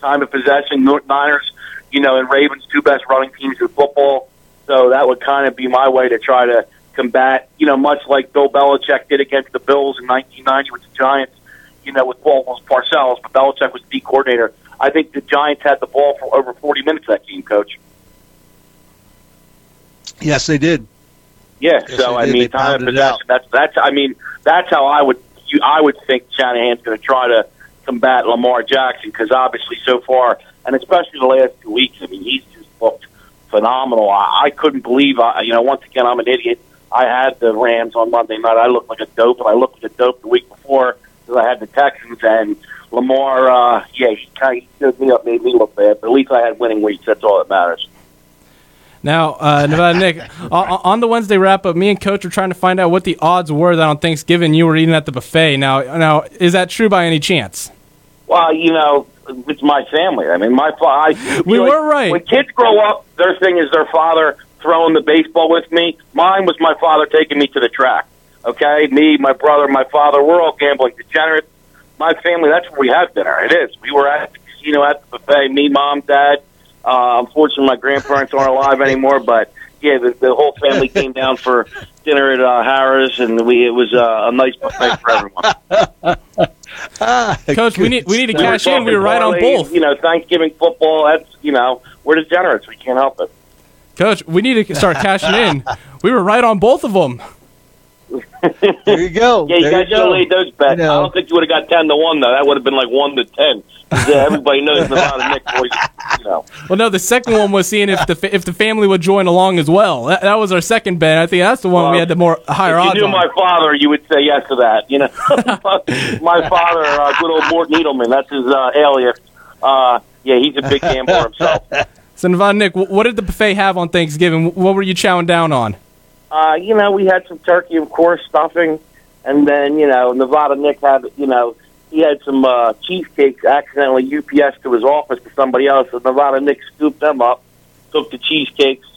time of possession. Niners, you know, and Ravens, two best running teams in football. So that would kind of be my way to try to combat, you know, much like Bill Belichick did against the Bills in 1990 with the Giants, you know, with Paul Parcells, but Belichick was the coordinator. I think the Giants had the ball for over 40 minutes that game, Coach. Yes, they did. Yeah, yes, so I mean, time of possession. That's that's. I mean, that's how I would. You, I would think Shanahan's going to try to combat Lamar Jackson because obviously so far, and especially the last two weeks, I mean, he's just looked phenomenal. I, I couldn't believe, I, you know, once again, I'm an idiot. I had the Rams on Monday night. I looked like a dope, and I looked like a dope the week before because I had the Texans and Lamar. Uh, yeah, he kind of stood me up, made me look bad, but at least I had winning weeks. That's all that matters. Now, uh, Nevada Nick, (laughs) on the Wednesday wrap up, me and Coach were trying to find out what the odds were that on Thanksgiving you were eating at the buffet. Now, now is that true by any chance? Well, you know, it's my family. I mean, my father. We were like, right. When kids grow up, their thing is their father throwing the baseball with me. Mine was my father taking me to the track. Okay, me, my brother, my father, we're all gambling degenerates. My family, that's where we have dinner. It is. We were at the casino at the buffet. Me, mom, dad. Uh, unfortunately, my grandparents aren't alive anymore, but yeah, the, the whole family came down for dinner at uh, Harrah's, and we it was uh, a nice buffet for everyone. ah, (laughs) Coach, we need we need to cash in. We were right on both. You know, Thanksgiving football. That's you know, we're degenerates. We can't help it. Coach, we need to start cashing in. We were right on both of them. there you go. Yeah, you There guys should have laid those bets. You know. I don't think you would have got ten to one though. That would have been like one to ten. 'Cause, uh, everybody knows Nevada Nick boys. You know. Well, no, the second one was seeing if the fa- if the family would join along as well. That, that was our second bet. I think that's the one we had the more higher odds. if you odds knew on. my father, you would say yes to that. You know, (laughs) my father, uh, good old Mort Needleman. That's his uh, alias. Uh, yeah, he's a big gambler himself. So, Nevada Nick, what did the buffet have on Thanksgiving? What were you chowing down on? Uh, you know, we had some turkey, of course, stuffing, and then you know, Nevada Nick had you know he had some uh, cheesecakes accidentally UPS to his office to somebody else. So Nevada Nick scooped them up, took the cheesecakes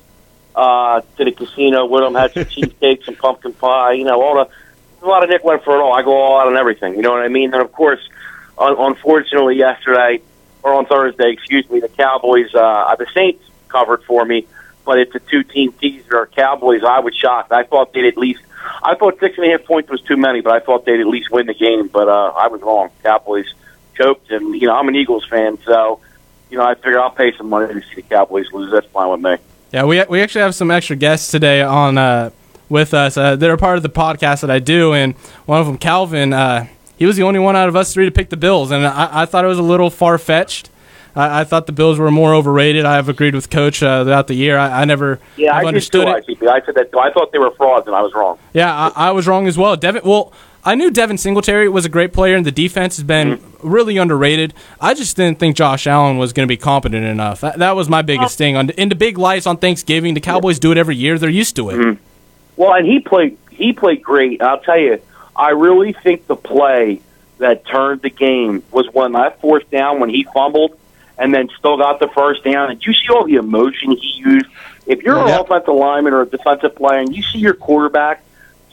uh, to the casino with him, had some (laughs) cheesecakes and pumpkin pie. You know, all the Nevada Nick went for it all. I go all out on everything. You know what I mean? And of course, un- unfortunately, yesterday or on Thursday, excuse me, the Cowboys, uh, the Saints covered for me, but it's a two-team teaser. Cowboys, I was shocked. I thought they'd at least, I thought six and a half points was too many, but I thought they'd at least win the game. But uh, I was wrong. Cowboys choked, and you know I'm an Eagles fan, so you know I figured I'll pay some money to see the Cowboys lose. That's fine with me. Yeah, we we actually have some extra guests today on uh, with us. Uh, they're part of the podcast that I do, and one of them, Calvin, uh, he was the only one out of us three to pick the Bills, and I, I thought it was a little far fetched. I, I thought the Bills were more overrated. I have agreed with Coach uh, throughout the year. I, I never Yeah, I understood it. I said that. I thought they were frauds, and I was wrong. Yeah, I, I was wrong as well. Devin, well, I knew Devin Singletary was a great player, and the defense has been Mm-hmm. really underrated. I just didn't think Josh Allen was going to be competent enough. That, that was my biggest thing. On in the big lights on Thanksgiving, the Cowboys do it every year. They're used to it. Mm-hmm. Well, and he played he played great. I'll tell you, I really think the play that turned the game was when that fourth down when he fumbled and then still got the first down. And you see all the emotion he used. If you're an offensive lineman or a defensive player and you see your quarterback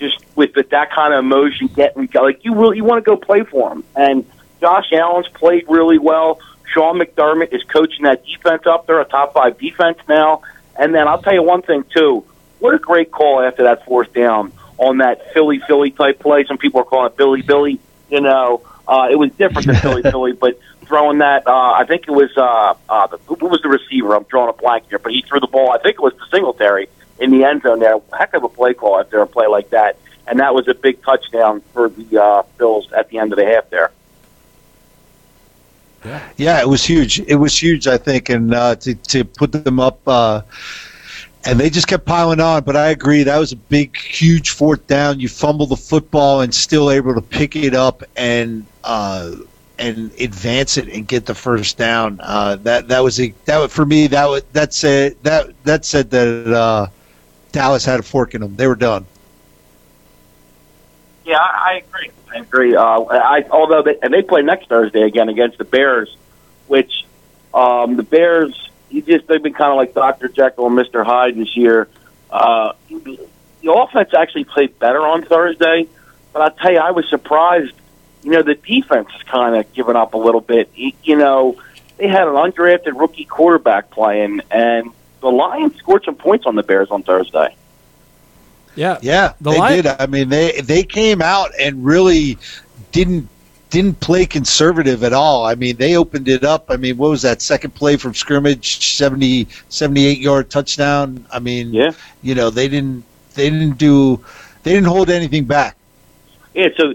just with the, that kind of emotion getting like you really you want to go play for him. And Josh Allen's played really well. Sean McDermott is coaching that defense up there, a top five defense now. And then I'll tell you one thing too. What a great call after that fourth down on that Philly Philly type play. Some people are calling it Billy Billy. You know, uh, it was different than Philly (laughs) Philly, but throwing that, uh, I think it was uh, uh, the, who was the receiver? I'm drawing a blank here, but he threw the ball. I think it was the Singletary in the end zone there. Heck of a play call after a play like that, and that was a big touchdown for the uh, Bills at the end of the half there. Yeah, it was huge. It was huge, I think, and uh, to to put them up, uh, and they just kept piling on. But I agree, that was a big, huge fourth down. You fumble the football and still able to pick it up and uh, and advance it and get the first down. Uh, that that was a that for me. That was that said that that said that uh, Dallas had a fork in them. They were done. Yeah, I, I agree. I agree. Uh, I although they, and they play next Thursday again against the Bears, which um, the Bears you just they've been kind of like Doctor Jekyll and Mister Hyde this year. Uh, the offense actually played better on Thursday, but I tell you, I was surprised. You know, the defense has kind of given up a little bit. You you know, they had an undrafted rookie quarterback playing, and the Lions scored some points on the Bears on Thursday. Yeah, yeah, The they Lion- did. I mean, they they came out and really didn't didn't play conservative at all. I mean, they opened it up. I mean, what was that second play from scrimmage, 70, 78 yard touchdown? I mean, yeah. you know, they didn't they didn't do they didn't hold anything back. Yeah, so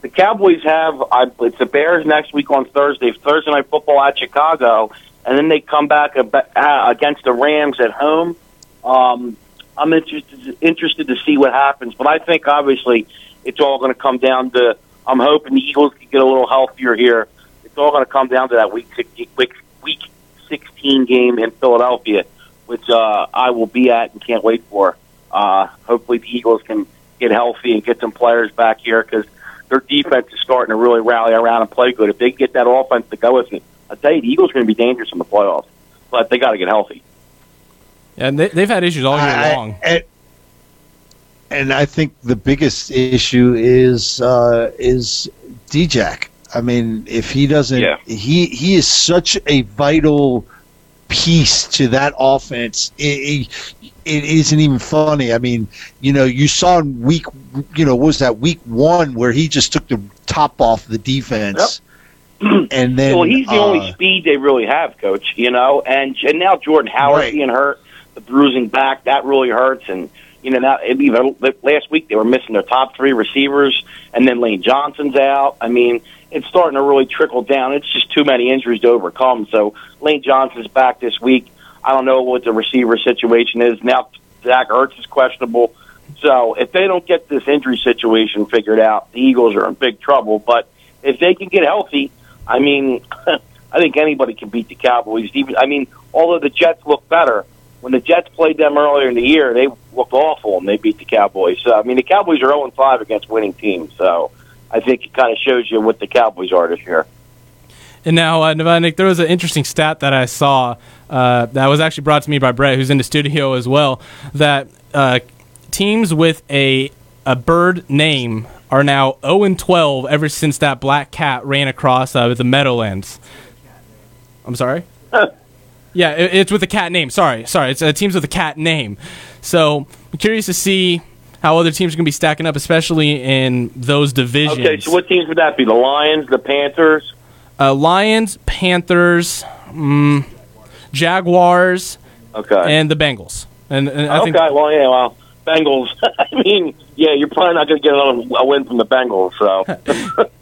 the Cowboys have I, it's the Bears next week on Thursday, Thursday night football at Chicago, and then they come back against the Rams at home. Um, I'm interested interested to see what happens, but I think obviously it's all going to come down to. I'm hoping the Eagles can get a little healthier here. It's all going to come down to that week six- week week 16 game in Philadelphia, which uh, I will be at and can't wait for. Uh, hopefully the Eagles can get healthy and get some players back here because their defense is starting to really rally around and play good. If they get that offense to go with it, I tell you, the Eagles are going to be dangerous in the playoffs, but they got to get healthy. And they, they've had issues all year I- long. And, and I think the biggest issue is uh, is Djack. I mean, if he doesn't, Yeah. he he is such a vital piece to that offense. It, it, it isn't even funny. I mean, you know, you saw in week, you know, what was that week one where he just took the top off the defense, (clears throat) and then well, he's the uh, only speed they really have, Coach. You know, and and now Jordan Howard Right. being hurt, the bruising back that really hurts, and You know, now even last week they were missing their top three receivers, and then Lane Johnson's out. I mean, it's starting to really trickle down. It's just too many injuries to overcome. So Lane Johnson's back this week. I don't know what the receiver situation is now. Zach Ertz is questionable. So if they don't get this injury situation figured out, the Eagles are in big trouble. But if they can get healthy, I mean, (laughs) I think anybody can beat the Cowboys. Even I mean, although the Jets look better, when the Jets played them earlier in the year, they looked awful and they beat the Cowboys. So I mean, the Cowboys are 0 5 against winning teams. So I think it kind of shows you what the Cowboys are this year. And now, uh, Nick, there was an interesting stat that I saw uh, that was actually brought to me by Brett, who's in the studio as well. That uh, teams with a a bird name are now 0 and 12 ever since that black cat ran across uh, the Meadowlands. I'm sorry. (laughs) yeah, it, it's with a cat name. Sorry, sorry. It's uh, teams with a cat name. So I'm curious to see how other teams are going to be stacking up, especially in those divisions. Okay, so what teams would that be? The Lions, the Panthers, uh, Lions, Panthers, mm, Jaguars, okay, and the Bengals. And, and I okay, think well, yeah, well, Bengals. (laughs) I mean, yeah, you're probably not going to get another a win from the Bengals. So (laughs)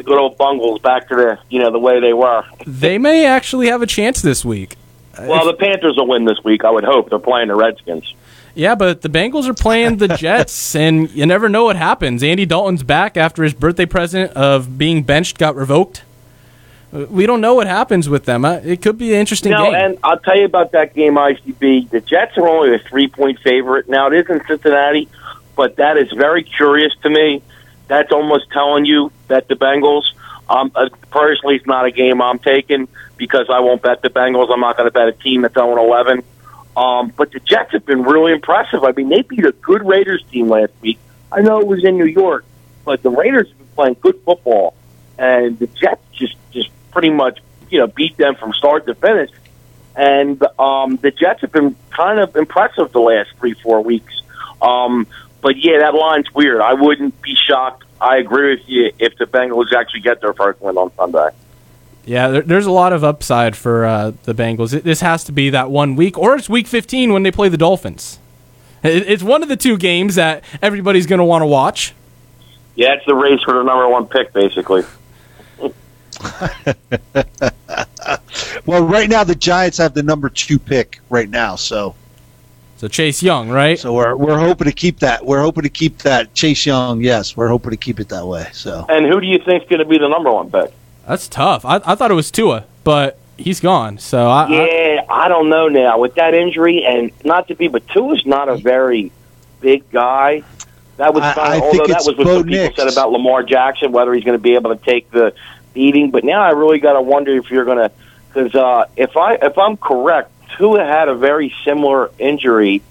the good old Bungles back to the you know the way they were. they may actually have a chance this week. Well, the Panthers will win this week. I would hope they're playing the Redskins. Yeah, but the Bengals are playing the Jets, (laughs) and you never know what happens. Andy Dalton's back after his birthday present of being benched got revoked. We don't know what happens with them. Uh, it could be an interesting no, game. and I'll tell you about that game, ICB. The Jets are only a three point favorite. Now, it is in Cincinnati, but that is very curious to me. That's almost telling you that the Bengals, um, uh, personally, it's not a game I'm taking because I won't bet the Bengals. I'm not going to bet a team that's 0 11. Um, but the Jets have been really impressive. I mean, they beat a good Raiders team last week. I know it was in New York, but the Raiders have been playing good football, and the Jets just just pretty much you know beat them from start to finish. And um, the Jets have been kind of impressive the last three four weeks. Um, but yeah, that line's weird. I wouldn't be shocked. I agree with you if the Bengals actually get their first win on Sunday. Yeah, there, there's a lot of upside for uh, the Bengals. It, this has to be that one week, or it's Week 15 when they play the Dolphins. It, it's one of the two games that everybody's going to want to watch. Yeah, it's the race for the number one pick, basically. (laughs) well, right now the Giants have the number two pick right now, so so Chase Young, right? So we're we're hoping to keep that. We're hoping to keep that Chase Young. Yes, we're hoping to keep it that way. So and who do you think's going to be the number one pick? That's tough. I, I thought it was Tua, but he's gone. So I, yeah, I, I don't know now with that injury and not to be, but Tua's not a very big guy. That was kind of, although that was what some people said about Lamar Jackson, whether he's going to be able to take the beating. But now I really got to wonder if you're going to, because uh, if I if I'm correct, Tua had a very similar injury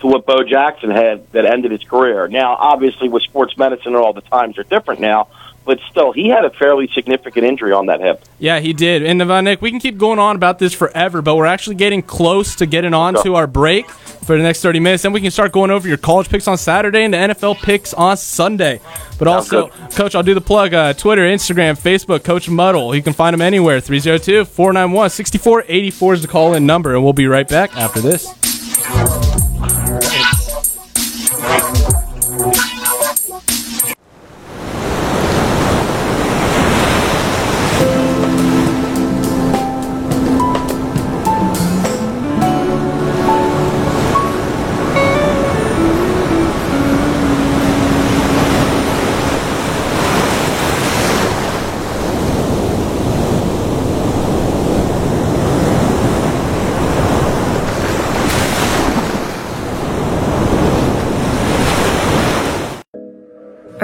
to what Bo Jackson had that ended his career. Now, obviously, with sports medicine, and all the times are different now but still, he had a fairly significant injury on that hip. Yeah, he did. And uh, Nick, we can keep going on about this forever, but we're actually getting close to getting on to our break for the next 30 minutes. Then we can start going over your college picks on Saturday and the NFL picks on Sunday. But also, Coach, I'll do the plug uh, Twitter, Instagram, Facebook, Coach Muddle. You can find him anywhere. 302 491 6484 is the call in number, and we'll be right back after this.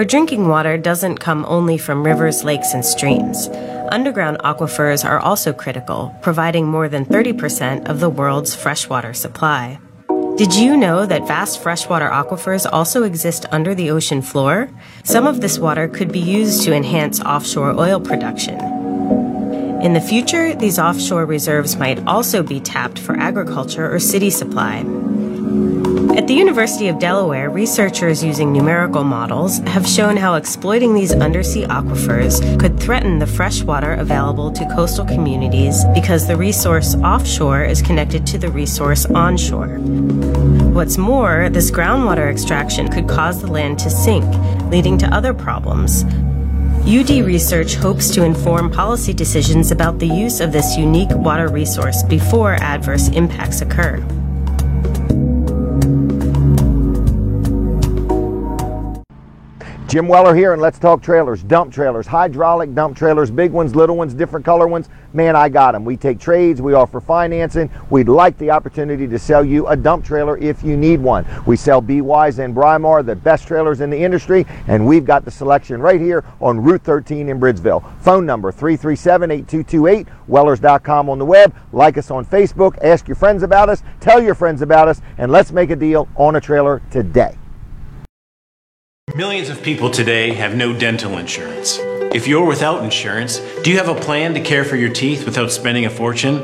Our drinking water doesn't come only from rivers, lakes, and streams. Underground aquifers are also critical, providing more than 30% of the world's freshwater supply. Did you know that vast freshwater aquifers also exist under the ocean floor? Some of this water could be used to enhance offshore oil production. In the future, these offshore reserves might also be tapped for agriculture or city supply. At the University of Delaware, researchers using numerical models have shown how exploiting these undersea aquifers could threaten the fresh water available to coastal communities because the resource offshore is connected to the resource onshore. What's more, this groundwater extraction could cause the land to sink, leading to other problems. UD Research hopes to inform policy decisions about the use of this unique water resource before adverse impacts occur. Jim Weller here, and let's talk trailers. Dump trailers, hydraulic dump trailers, big ones, little ones, different color ones. Man, I got them. We take trades, we offer financing. We'd like the opportunity to sell you a dump trailer if you need one. We sell BYs and Brimar, the best trailers in the industry, and we've got the selection right here on Route 13 in Bridgeville. Phone number 337 8228, Wellers.com on the web. Like us on Facebook, ask your friends about us, tell your friends about us, and let's make a deal on a trailer today. Millions of people today have no dental insurance. If you're without insurance, do you have a plan to care for your teeth without spending a fortune?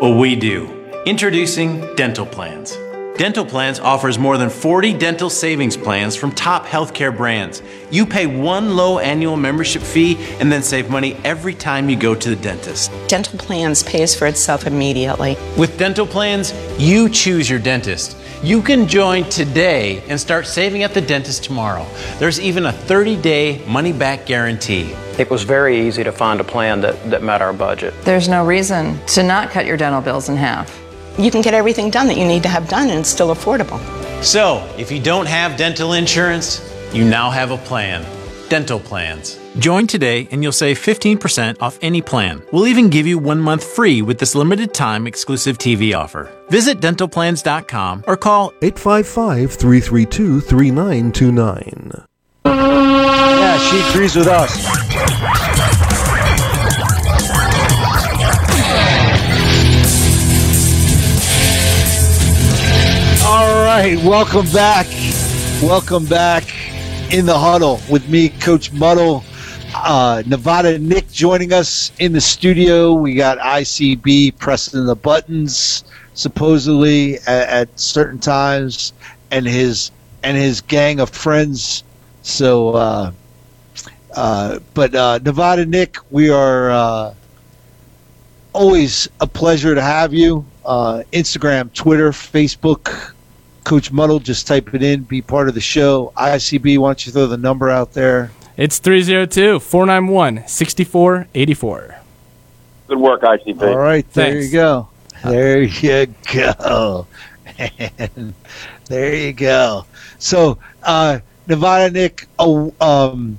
Well, we do. Introducing Dental Plans. Dental Plans offers more than 40 dental savings plans from top healthcare brands. You pay one low annual membership fee and then save money every time you go to the dentist. Dental Plans pays for itself immediately. With Dental Plans, you choose your dentist. You can join today and start saving at the dentist tomorrow. There's even a 30 day money back guarantee. It was very easy to find a plan that, that met our budget. There's no reason to not cut your dental bills in half. You can get everything done that you need to have done and it's still affordable. So, if you don't have dental insurance, you now have a plan. Dental plans. Join today and you'll save 15% off any plan. We'll even give you one month free with this limited time exclusive TV offer. Visit dentalplans.com or call 855 332 3929. Yeah, she agrees with us. All right, welcome back. Welcome back in the huddle with me, Coach Muddle. Uh, Nevada Nick joining us in the studio. We got ICB pressing the buttons supposedly at, at certain times, and his and his gang of friends. So, uh, uh, but uh, Nevada Nick, we are uh, always a pleasure to have you. Uh, Instagram, Twitter, Facebook, Coach Muddle, just type it in, be part of the show. ICB, why don't you throw the number out there? It's 302 491 6484. Good work, ICB. All right, there Thanks. you go. There you go. And (laughs) there you go. So, uh, Nevada Nick, oh, um,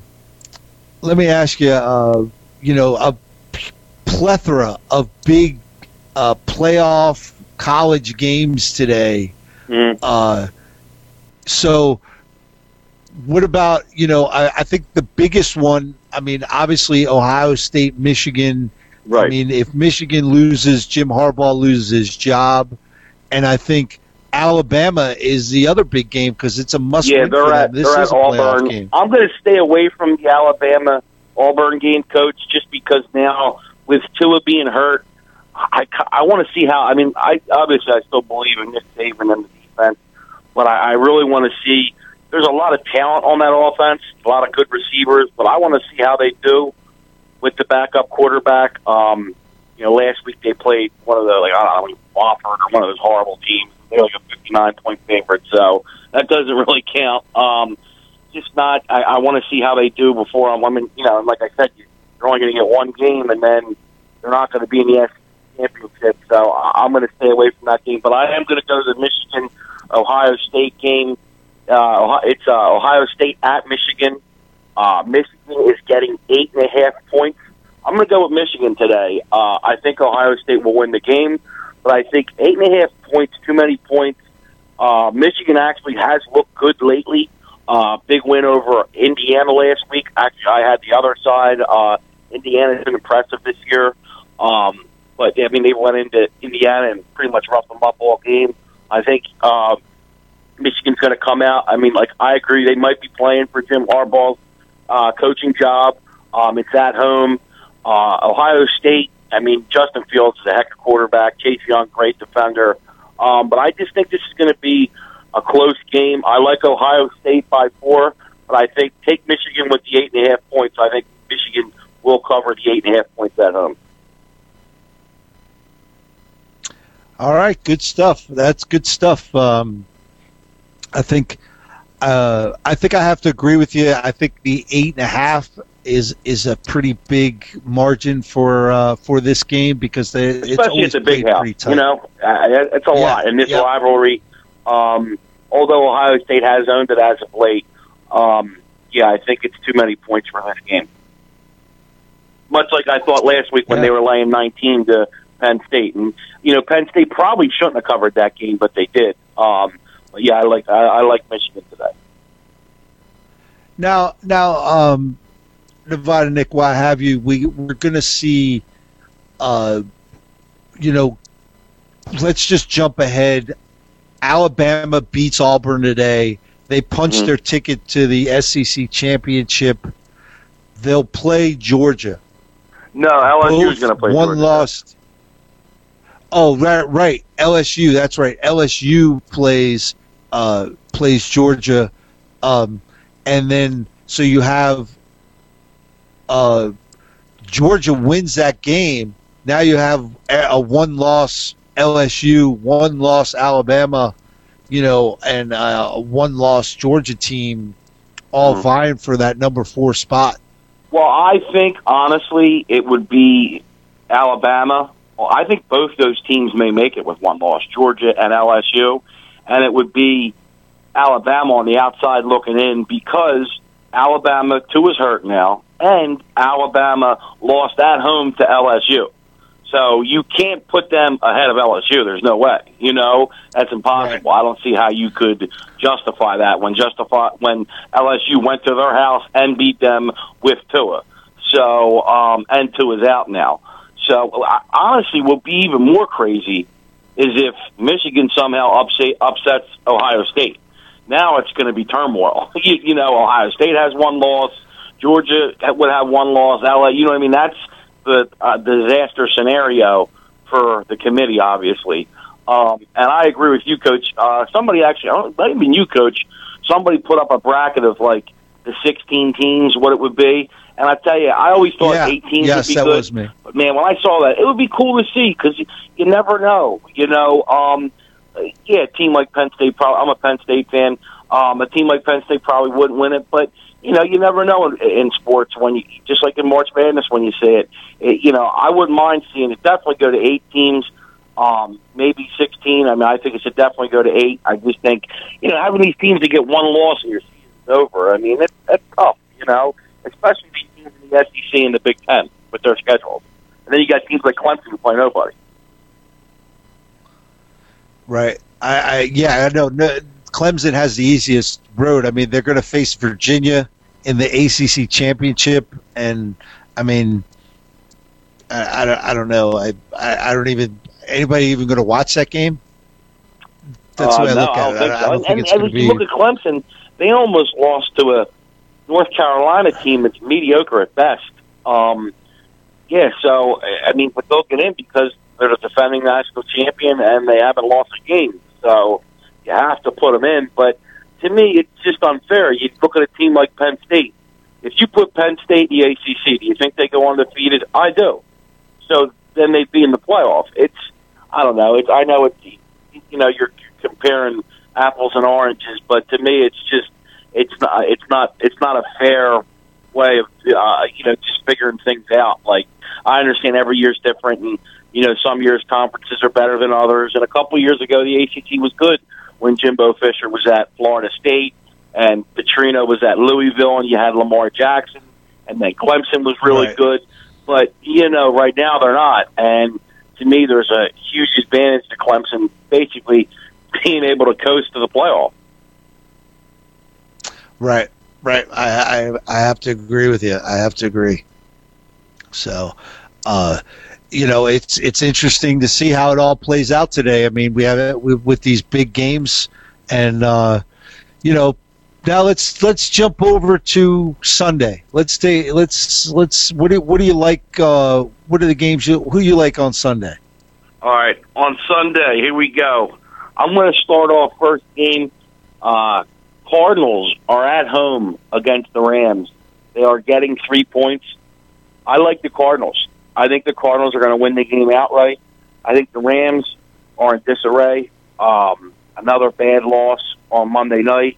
let me ask you, uh, you know, a p- plethora of big uh, playoff college games today. Uh, so, what about you know? I, I think the biggest one. I mean, obviously Ohio State, Michigan. Right. I mean, if Michigan loses, Jim Harbaugh loses his job, and I think Alabama is the other big game because it's a must. yeah, win they're for them. This they're is at a playoff Auburn. game. I'm going to stay away from the Alabama Auburn game, coach, just because now with Tua being hurt, I I want to see how. I mean, I obviously I still believe in Nick Saban and the defense, but I, I really want to see. There's a lot of talent on that offense, a lot of good receivers, but I want to see how they do with the backup quarterback. Um, you know, last week they played one of the like I don't know, Wofford or one of those horrible teams. They're like a 59 point favorite, so that doesn't (laughs) really count. Um, just not. I, I want to see how they do before I'm. I mean, you know, like I said, you're only going to get one game, and then they're not going to be in the SEC championship. So I'm going to stay away from that game. But I am going to go to the Michigan Ohio State game. Uh, it's uh, Ohio State at Michigan. Uh, Michigan is getting eight and a half points. I'm going to go with Michigan today. Uh, I think Ohio State will win the game, but I think eight and a half points, too many points. Uh, Michigan actually has looked good lately. Uh, big win over Indiana last week. Actually, I had the other side. Uh, Indiana's been impressive this year. Um, but, I mean, they went into Indiana and pretty much roughed them up all game. I think uh, Michigan's going to come out. I mean, like, I agree. They might be playing for Jim Harbaugh's uh, coaching job. Um, it's at home. Uh, Ohio State, I mean, Justin Fields is a heck of a quarterback. Chase Young, great defender. Um, but I just think this is going to be a close game. I like Ohio State by four, but I think take Michigan with the eight and a half points. I think Michigan will cover the eight and a half points at home. All right, good stuff. That's good stuff. Um, I think uh, I think I have to agree with you. I think the eight and a half is is a pretty big margin for uh, for this game because they especially it's the big house. You know, uh, it's a Yeah, lot in this yeah. rivalry. Um, although Ohio State has owned it as of late, um, yeah, I think it's too many points for this game. Much like I thought last week when they were laying 19 to Penn State, and you know Penn State probably shouldn't have covered that game, but they did. Um, yeah, I like I, I like Michigan today. Now, now, um, Nevada Nick, why have you? We we're gonna see, uh, you know, let's just jump ahead. Alabama beats Auburn today. They punched Mhm. their ticket to the SEC championship. They'll play Georgia. No, LSU is going to play one Georgia. lost. Oh, right, right. LSU. That's right. LSU plays uh, plays Georgia, um, and then so you have uh, Georgia wins that game. Now you have a, one loss LSU, one loss Alabama, you know, and uh, a one loss Georgia team, all Mhm. vying for that number four spot. Well, I think honestly it would be Alabama. Well, I think both those teams may make it with one loss, Georgia and LSU, and it would be Alabama on the outside looking in because Alabama too is hurt now, and Alabama lost at home to LSU. So you can't put them ahead of LSU. There's no way. You know that's impossible. I don't see how you could justify that when justify when LSU went to their house and beat them with Tua. So um, and Tua's out now. So I, honestly, what would be even more crazy is if Michigan somehow upset, upsets Ohio State. Now it's going to be turmoil. (laughs) you, you know, Ohio State has one loss. Georgia would have one loss. LA, you know what I mean? That's the uh, disaster scenario for the committee, obviously. Um, and I agree with you, Coach. Uh, somebody actually, I don't, not even you, Coach. Somebody put up a bracket of like the 16 teams, what it would be. And I tell you, I always thought Yeah. 18 Yes, would be that good. was me. But man, when I saw that, it would be cool to see because you, you never know. You know, um, yeah, a team like Penn State. Probably, I'm a Penn State fan. Um, a team like Penn State probably wouldn't win it, but you know, you never know in, in sports when you just like in March Madness when you say it. it. You know, I wouldn't mind seeing it definitely go to eight teams. Um, maybe 16. I mean, I think it should definitely go to eight. I just think, you know, having these teams to get one loss and your season's over, I mean, that's, that's tough, you know, especially these teams in the SEC and the Big Ten with their schedules. And then you got teams like Clemson who play nobody. Right. I, I yeah, I know. No, Clemson has the easiest road. I mean, they're going to face Virginia in the ACC championship, and I mean, I, I, don't, I don't know. I, I I don't even anybody even going to watch that game. That's the way I Uh, no, look I at don't it. I, I don't and think it's and going to if you be. look at Clemson, they almost lost to a North Carolina team that's mediocre at best. Um, yeah, so I mean, but they'll get in because they're the defending national champion and they haven't lost a game. So you have to put them in. But to me, it's just unfair. You look at a team like Penn State. If you put Penn State in the ACC, do you think they go undefeated? I do. So then they'd be in the playoff. It's I don't know. It's I know it's you know you're comparing apples and oranges, but to me, it's just it's not it's not it's not a fair way of uh, you know just figuring things out. Like I understand every year's different, and you know some years conferences are better than others. And a couple years ago, the ACC was good when Jimbo Fisher was at Florida State and Petrino was at Louisville, and you had Lamar Jackson, and then Clemson was really Right. good. But you know, right now they're not, and to me, there's a huge advantage to Clemson basically (laughs) being able to coast to the playoff. Right, right. I, I I have to agree with you. I have to agree. So, uh, you know, it's it's interesting to see how it all plays out today. I mean, we have it with, these big games, and uh, you know, now let's let's jump over to Sunday. Let's stay. Let's let's. What do what do you like? Uh, what are the games? You, who you like on Sunday? All right, on Sunday, here we go. I'm going to start off first game. Uh, Cardinals are at home against the Rams. They are getting three points. I like the Cardinals. I think the Cardinals are going to win the game outright. I think the Rams are in disarray. Um, another bad loss on Monday night.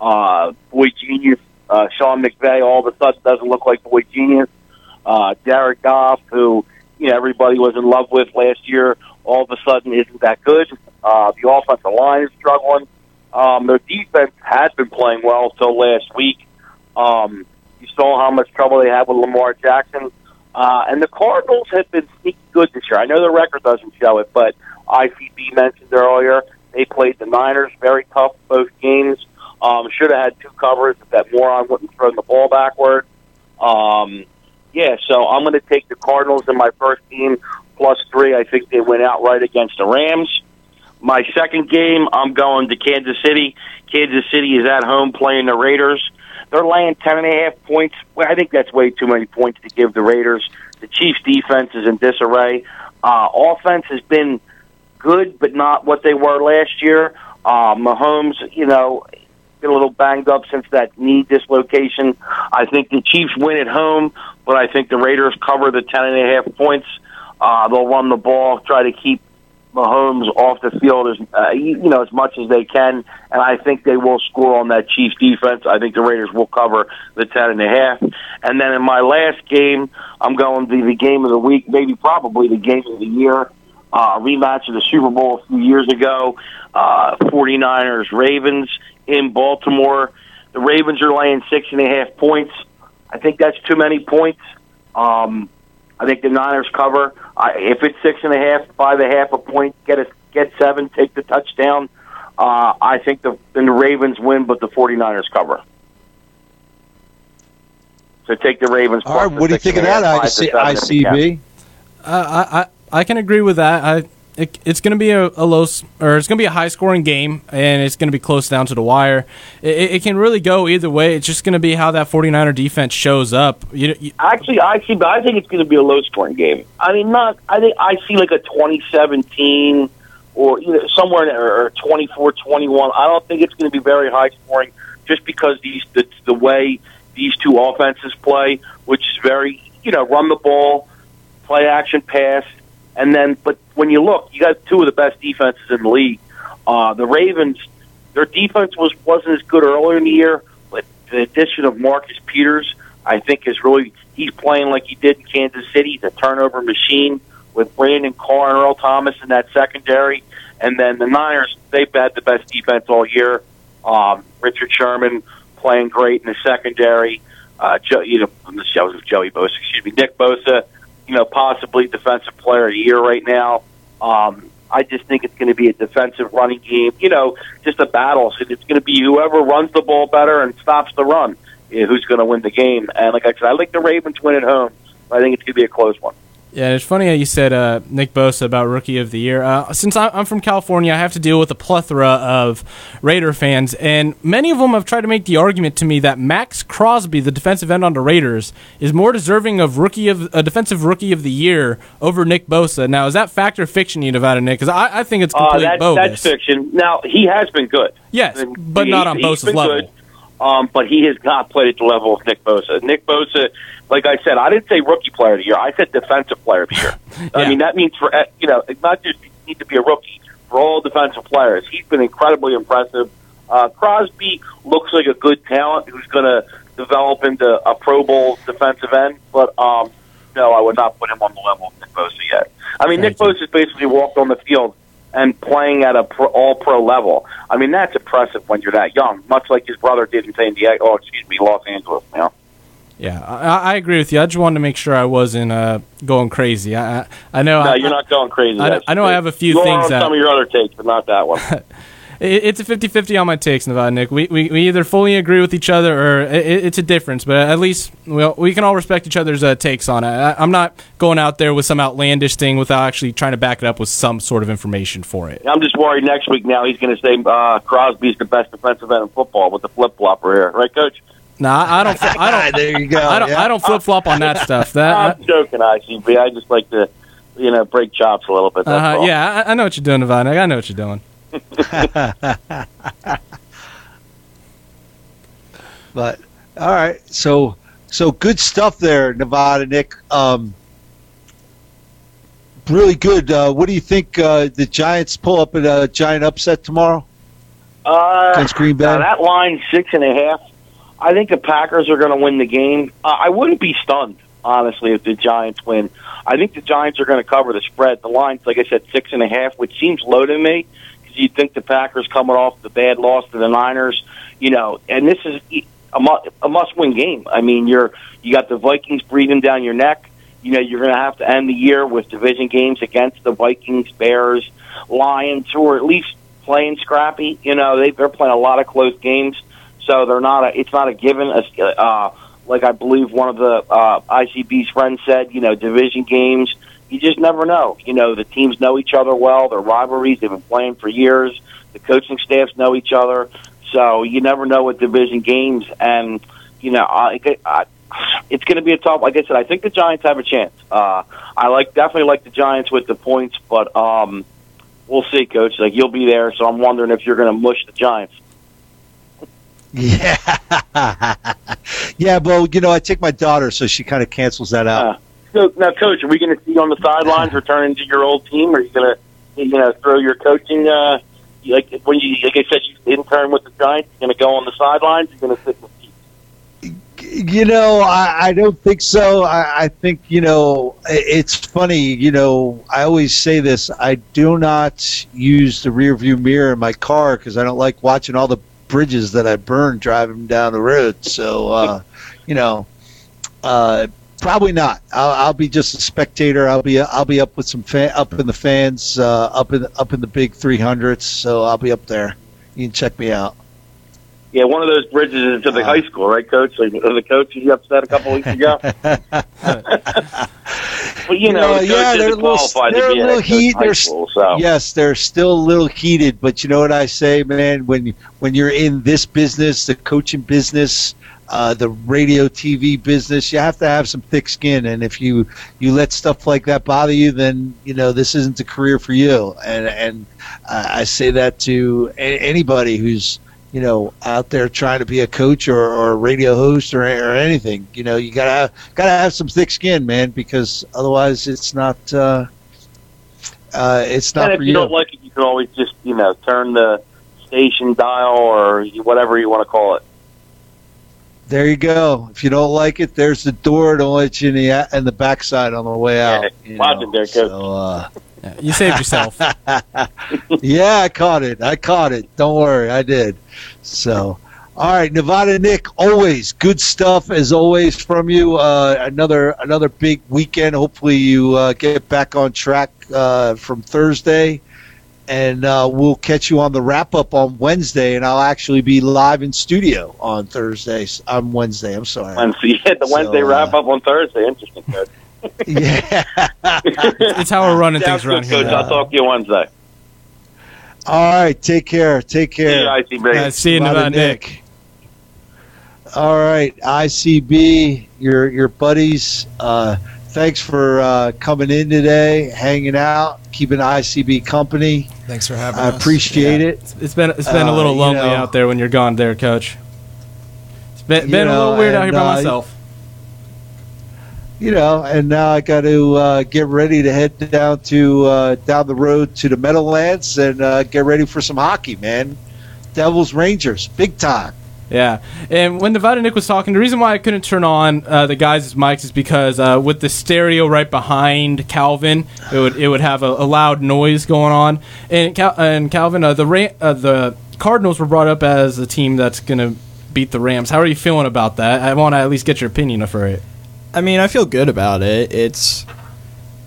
Uh, boy genius, uh, Sean McVay, all of a sudden doesn't look like boy genius. Uh, Jared Goff, who you know everybody was in love with last year, all of a sudden isn't that good. Uh, the offensive line is struggling. Um, their defense had been playing well until last week. Um, you saw how much trouble they had with Lamar Jackson. Uh, and the Cardinals have been sneaky good this year. I know the record doesn't show it, but ICB mentioned earlier they played the Niners very tough both games. Um, should have had two covers if that moron wouldn't throw the ball backward. Um, yeah, so I'm going to take the Cardinals in my first game plus three. I think they went outright against the Rams. My second game, I'm going to Kansas City. Kansas City is at home playing the Raiders. They're laying ten and a half points. Well, I think that's way too many points to give the Raiders. The Chiefs' defense is in disarray. Uh, offense has been good, but not what they were last year. Uh, Mahomes, you know, been a little banged up since that knee dislocation. I think the Chiefs win at home, but I think the Raiders cover the ten and a half points. Uh, they'll run the ball, try to keep Mahomes off the field as uh, you know as much as they can, and I think they will score on that Chiefs defense. I think the Raiders will cover the ten and a half. And then in my last game, I'm going to the game of the week, maybe probably the game of the year. Uh, rematch of the Super Bowl a few years ago, uh, 49ers Ravens in Baltimore. The Ravens are laying six and a half points. I think that's too many points. Um, I think the Niners cover. I, if it's six and a half, five and a half a point, get a get seven, take the touchdown. Uh, I think the then the Ravens win, but the 49ers cover. So take the Ravens. All right, what do you think of that, IC, ICB? Uh, I, I I can agree with that. I it, it's going to be a, a, low or it's going to be a high scoring game and it's going to be close down to the wire. It, it, can really go either way. It's just going to be how that 49er defense shows up. You, you, Actually, I see, I think it's going to be a low scoring game. I mean, not. I think I see like a 2017 or somewhere in or 24-21. I don't think it's going to be very high scoring just because these the, the way these two offenses play, which is very you know run the ball, play action pass and then, but when you look, you got two of the best defenses in the league. Uh, the Ravens, their defense was wasn't as good earlier in the year, but the addition of Marcus Peters, I think, is really he's playing like he did in Kansas City. A turnover machine with Brandon Carr and Earl Thomas in that secondary. And then the Niners, they've had the best defense all year. Um, Richard Sherman playing great in the secondary. Uh, Joe, you know, the show was Joey Bosa, excuse me, Nick Bosa you know, possibly defensive player of the year right now. Um, I just think it's going to be a defensive running game. You know, just a battle. So it's going to be whoever runs the ball better and stops the run know, who's going to win the game. And like I said, I like the Ravens win at home. I think it's going to be a close one. Yeah, it's funny how you said uh, Nick Bosa about Rookie of the Year. Uh, since I'm from California, I have to deal with a plethora of Raider fans, and many of them have tried to make the argument to me that Maxx Crosby, the defensive end on the Raiders, is more deserving of Rookie of a defensive Rookie of the Year over Nick Bosa. Now, is that fact or fiction, you Nevada Nick? Because I, I, think it's complete uh, that, bogus. That's fiction. Now he has been good. Yes, but he, not on Bosa's level. Good. Um, but he has not played at the level of Nick Bosa. Nick Bosa, like I said, I didn't say rookie player of the year. I said defensive player of the year. yeah. (laughs) I mean, that means for you know, it's not just you need to be a rookie for all defensive players. He's been incredibly impressive. Uh, Crosby looks like a good talent who's going to develop into a Pro Bowl defensive end, but um, no, I would not put him on the level of Nick Bosa yet. I mean, Nick Bosa has basically walked on the field and playing at a pro, all pro level. I mean, that's impressive when you're that young, much like his brother did in San Diego. Oh, excuse me, Los Angeles. You know? Yeah, I, I, agree with you. I just wanted to make sure I wasn't uh, going crazy. I, I know. No, I, you're not going crazy. I, I know I have a few you things. On that, some of your other takes, but not that one. (laughs) it's a 50-50 on my takes, Nevada Nick. We, we, we either fully agree with each other or it, it's a difference, but at least well, we can all respect each other's uh, takes on it. I, am not going out there with some outlandish thing without actually trying to back it up with some sort of information for it. I'm just worried next week now he's going to say uh, Crosby's the best defensive end in football with the flip-flopper here. Right, Coach? No, nah, I don't. I don't. (laughs) there you go. I don't. Yeah. I don't flip flop on that stuff. That I'm joking, ICB. I just like to, you know, break chops a little bit. Uh, yeah, I, I, know what you're doing, Nevada. I know what you're doing. (laughs) but all right, so so good stuff there, Nevada Nick. Um, really good. Uh, what do you think? Uh, the Giants pull up in a giant upset tomorrow? Uh, against Green Bay? that line six and a half. I think the Packers are going to win the game. Uh, I wouldn't be stunned honestly if the Giants win. I think the Giants are going to cover the spread. The line's like I said six and a half, which seems low to me because you'd think the Packers coming off the bad loss to the Niners, you know, and this is a, mu- a must-win game. I mean, you're you got the Vikings breathing down your neck. You know, you're going to have to end the year with division games against the Vikings, Bears, Lions, who are at least playing scrappy. You know, they, they're playing a lot of close games, so they're not. A, it's not a given. Uh, like I believe one of the uh, ICB's friends said, you know, division games. You just never know. You know, the teams know each other well. They're rivalries. They've been playing for years. The coaching staffs know each other. So you never know with division games. And, you know, I, I, it's going to be a tough. Like I said, I think the Giants have a chance. Uh, I like definitely like the Giants with the points, but um, we'll see, Coach. Like you'll be there, so I'm wondering if you're going to mush the Giants. (laughs) Yeah, (laughs) yeah. Well, you know, I take my daughter, so she kind of cancels that out. So now, Coach, are we going to see you on the sidelines returning to your old team? Or are you going to, you know, throw your coaching? Uh, like when you, like I said, you intern with the Giants. You're going to go on the sidelines. You're going to sit. In the you know, I, I don't think so. I, I think you know it's funny. You know, I always say this. I do not use the rear view mirror in my car because I don't like watching all the bridges that I burn driving down the road. So, uh, you know, uh, probably not. I'll, I'll, be just a spectator. I'll be I'll be up with some fan, up in the fans, uh, up in up in the big 300s. So I'll be up there. You can check me out. Yeah, one of those bridges is into the uh, high school, right, Coach? Like the coach you upset a couple weeks ago. (laughs) but you, you know, know yeah, they're a little, they're a little heat. They're school, so. yes, they're still a little heated. But you know what I say, man? When when you're in this business, the coaching business, uh, the radio TV business, you have to have some thick skin. And if you you let stuff like that bother you, then you know this isn't a career for you. And and uh, I say that to a- anybody who's you know, out there trying to be a coach or, or a radio host or, or anything. You know, you gotta have, gotta have some thick skin, man, because otherwise it's not uh, uh, it's not. And if for you, don't like it, you can always just you know turn the station dial or whatever you want to call it. There you go. If you don't like it, there's the door. Don't let you in the in the backside on the way out. Yeah, watch it there. So, uh, you saved yourself. (laughs) yeah, I caught it. I caught it. Don't worry, I did. So, all right, Nevada Nick, always good stuff as always from you. Uh, another another big weekend. Hopefully, you uh, get back on track uh, from Thursday, and uh, we'll catch you on the wrap up on Wednesday. And I'll actually be live in studio on Thursday. On Wednesday, I'm sorry. Wednesday, yeah, the Wednesday so, uh, wrap up on Thursday. Interesting, good. yeah, (laughs) it's how we're running things around Coach, here. I'll talk to you Wednesday. All right, take care. Take care. See you, ICB. Uh, see you, Nevada Nick. Nick. All right, ICB, your your buddies. Uh, thanks for uh, coming in today, hanging out, keeping ICB company. Thanks for having I us. I appreciate yeah. it. It's been it's been a little Uh, you lonely know- out there when you're gone there, Coach. It's been, You been a little know, weird out here by uh, myself. you know, and now I got to uh, get ready to head down to uh, down the road to the Meadowlands and uh, get ready for some hockey, man. Devils Rangers, big time. Yeah, and when Nevada Nick was talking, the reason why I couldn't turn on uh, the guys' mics is because uh, with the stereo right behind Calvin, it would it would have a, a loud noise going on. And Cal- and Calvin, uh, the Ra- uh, the Cardinals were brought up as a team that's going to beat the Rams. How are you feeling about that? I want to at least get your opinion for it. I mean, I feel good about it. It's,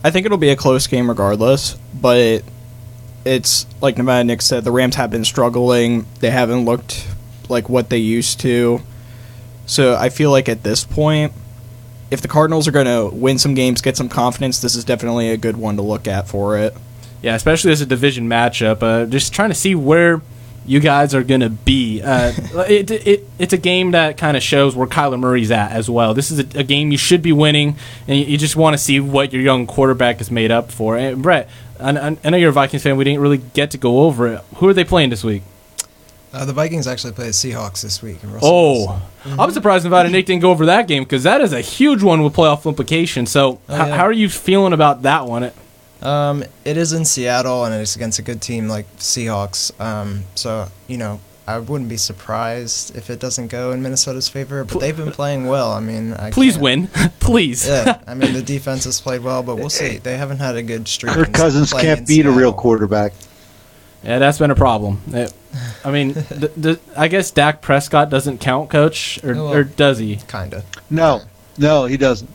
I think it'll be a close game regardless, but it's like Nevada Nick said, the Rams have been struggling. They haven't looked like what they used to. So I feel like at this point, if the Cardinals are going to win some games, get some confidence, this is definitely a good one to look at for it. Yeah, especially as a division matchup. Uh, just trying to see where you guys are going to be. Uh, (laughs) it, it, it's a game that kind of shows where Kyler Murray's at as well. This is a, a game you should be winning, and you, you just want to see what your young quarterback is made up for. And Brett, I, I I know you're a Vikings fan. We didn't really get to go over it. Who are they playing this week? Uh, the Vikings actually play the Seahawks this week. in Russell Oh, Wilson. I'm surprised Nevada Nick didn't go over that game because that is a huge one with playoff implications. So, Oh, h- yeah. how are you feeling about that one? Um, it is in Seattle, and it's against a good team like Seahawks. Um, so you know, I wouldn't be surprised if it doesn't go in Minnesota's favor. But they've been playing well. I mean, I Please can't- win, (laughs) please. Yeah, I mean the defense has played well, but we'll (laughs) see. They haven't had a good streak. Kirk Cousins can't in beat a real quarterback. Yeah, that's been a problem. (laughs) It- I mean, th- th- I guess Dak Prescott doesn't count, coach, or, Oh, well, or does he? Kinda. No, no, he doesn't.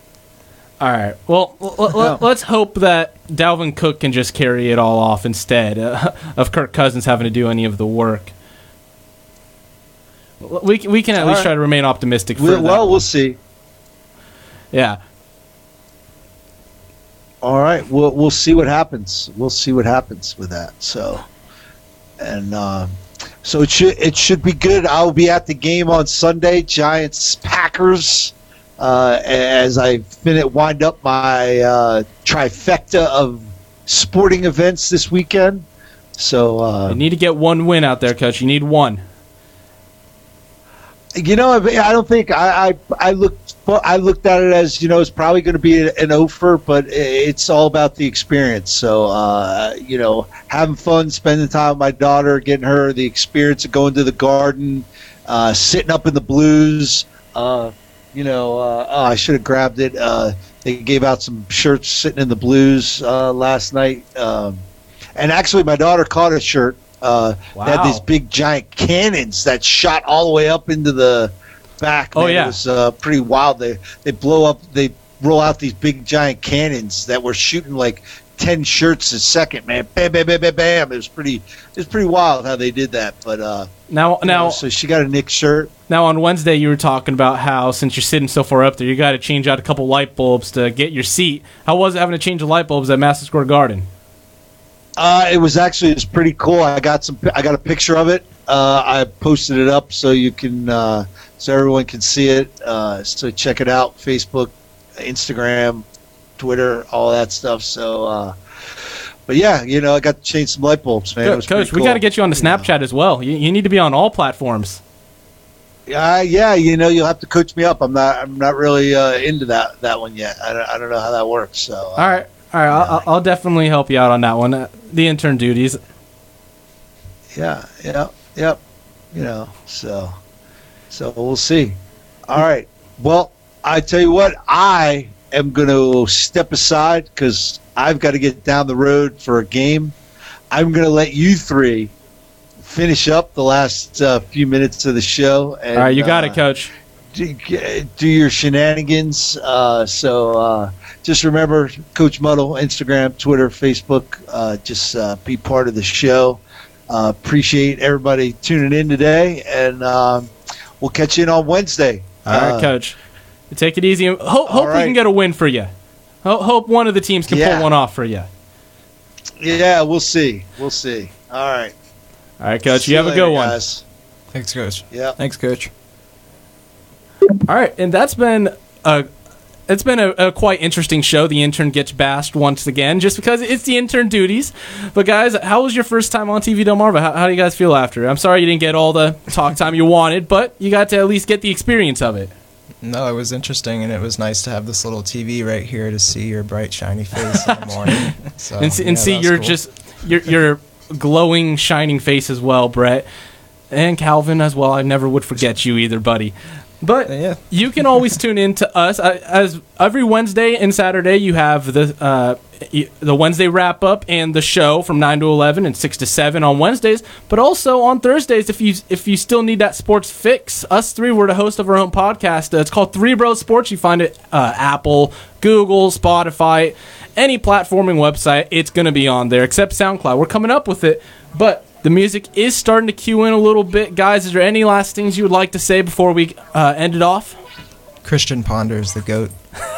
All right. Well, l- l- No. let's hope that Dalvin Cook can just carry it all off instead uh, (laughs) of Kirk Cousins having to do any of the work. We can, we can at All least right. try to remain optimistic. For Well, that well, we'll see. yeah. All right, we'll we'll see what happens. We'll see what happens with that. So, and um, so it should it should be good. I'll be at the game on Sunday, Giants Packers, uh, as I fin- wind up my uh, trifecta of sporting events this weekend. So uh, You need to get one win out there, coach. You need one. You know, I don't think I, I I looked I looked at it as you know it's probably going to be an offer, but it's all about the experience. So uh, you know, having fun, spending time with my daughter, getting her the experience of going to the garden, uh, sitting up in the blues. Uh, you know, uh, oh, I should have grabbed it. Uh, they gave out some shirts sitting in the blues uh, last night, um, and actually, my daughter caught a shirt. Uh, They had these big giant cannons that shot all the way up into the back. Oh, man. yeah. it was uh, pretty wild. They they blow up. They roll out these big giant cannons that were shooting like ten shirts a second. Man, bam, bam, bam, bam, bam. It was pretty. It was pretty wild how they did that. But uh, Now, now, know, so she got a Nick shirt. now on Wednesday, you were talking about how since you're sitting so far up there, you got to change out a couple light bulbs to get your seat. How was it having to change the light bulbs at Madison Square Garden? Uh, it was actually it's pretty cool. I got some. I got a picture of it. Uh, I posted it up so you can, uh, so everyone can see it. Uh, so check it out: Facebook, Instagram, Twitter, all that stuff. So, uh, but yeah, you know, I got to change some light bulbs, man. Was coach, pretty we got to get you on the Snapchat as well. You, you need to be on all platforms. Uh, yeah, you know, you'll have to coach me up. I'm not. I'm not really uh, into that that one yet. I don't, I don't know how that works. So, uh, All right, all right. I'll, I'll definitely help you out on that one. Uh, the intern duties. yeah, yeah, yep. You know, so so we'll see. All right. Well, I tell you what, I am going to step aside because I've got to get down the road for a game. I'm going to let you three finish up the last uh, few minutes of the show. And, all right, you got uh, it, coach. do, do your shenanigans. Uh, so uh, just remember, Coach Muddle, Instagram, Twitter, Facebook. Uh, just uh, be part of the show. Uh, appreciate everybody tuning in today, and um, we'll catch you in on Wednesday. All right, Coach. Uh, coach. Hope, hope we can get a win for you. Ho- hope one of the teams can Yeah. pull one off for you. Yeah, we'll see. We'll see. All right. All right, coach. See you have a later, good one. guys. Thanks, coach. Yeah. Thanks, coach. All right, and that's been a it's been a, a quite interesting show. The intern gets bashed once again, just because it's the intern duties. But guys, how was your first time on TV Delmarva? How, how do you guys feel after? I'm sorry you didn't get all the talk time you wanted, but you got to at least get the experience of it. No, it was interesting, and it was nice to have this little TV right here to see your bright, shiny face in the (laughs) morning. So, and see, yeah, and see your cool. just your your glowing, shining face as well, Brett, and Calvin as well. I never would forget you either, buddy. But yeah. you can always (laughs) tune in to us I, as every Wednesday and Saturday. You have the uh, the Wednesday wrap up and the show from nine to eleven and six to seven on Wednesdays. But also on Thursdays, if you if you still need that sports fix, us three were the host of our own podcast. Uh, it's called Three Bros Sports. You find it uh, Apple, Google, Spotify, any platforming website. It's going to be on there except SoundCloud. We're coming up with it, but the music is starting to cue in a little bit, guys. Is there any last things you would like to say before we uh, end it off? Christian Ponder's, the goat.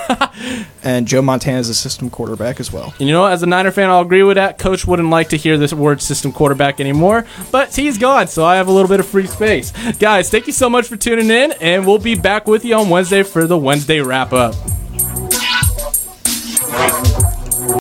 (laughs) And Joe Montana is a system quarterback as well. And you know, as a Niner fan, I'll agree with that. Coach wouldn't like to hear this word system quarterback anymore, but he's gone, so I have a little bit of free space. Guys, thank you so much for tuning in, and we'll be back with you on Wednesday for the Wednesday wrap up.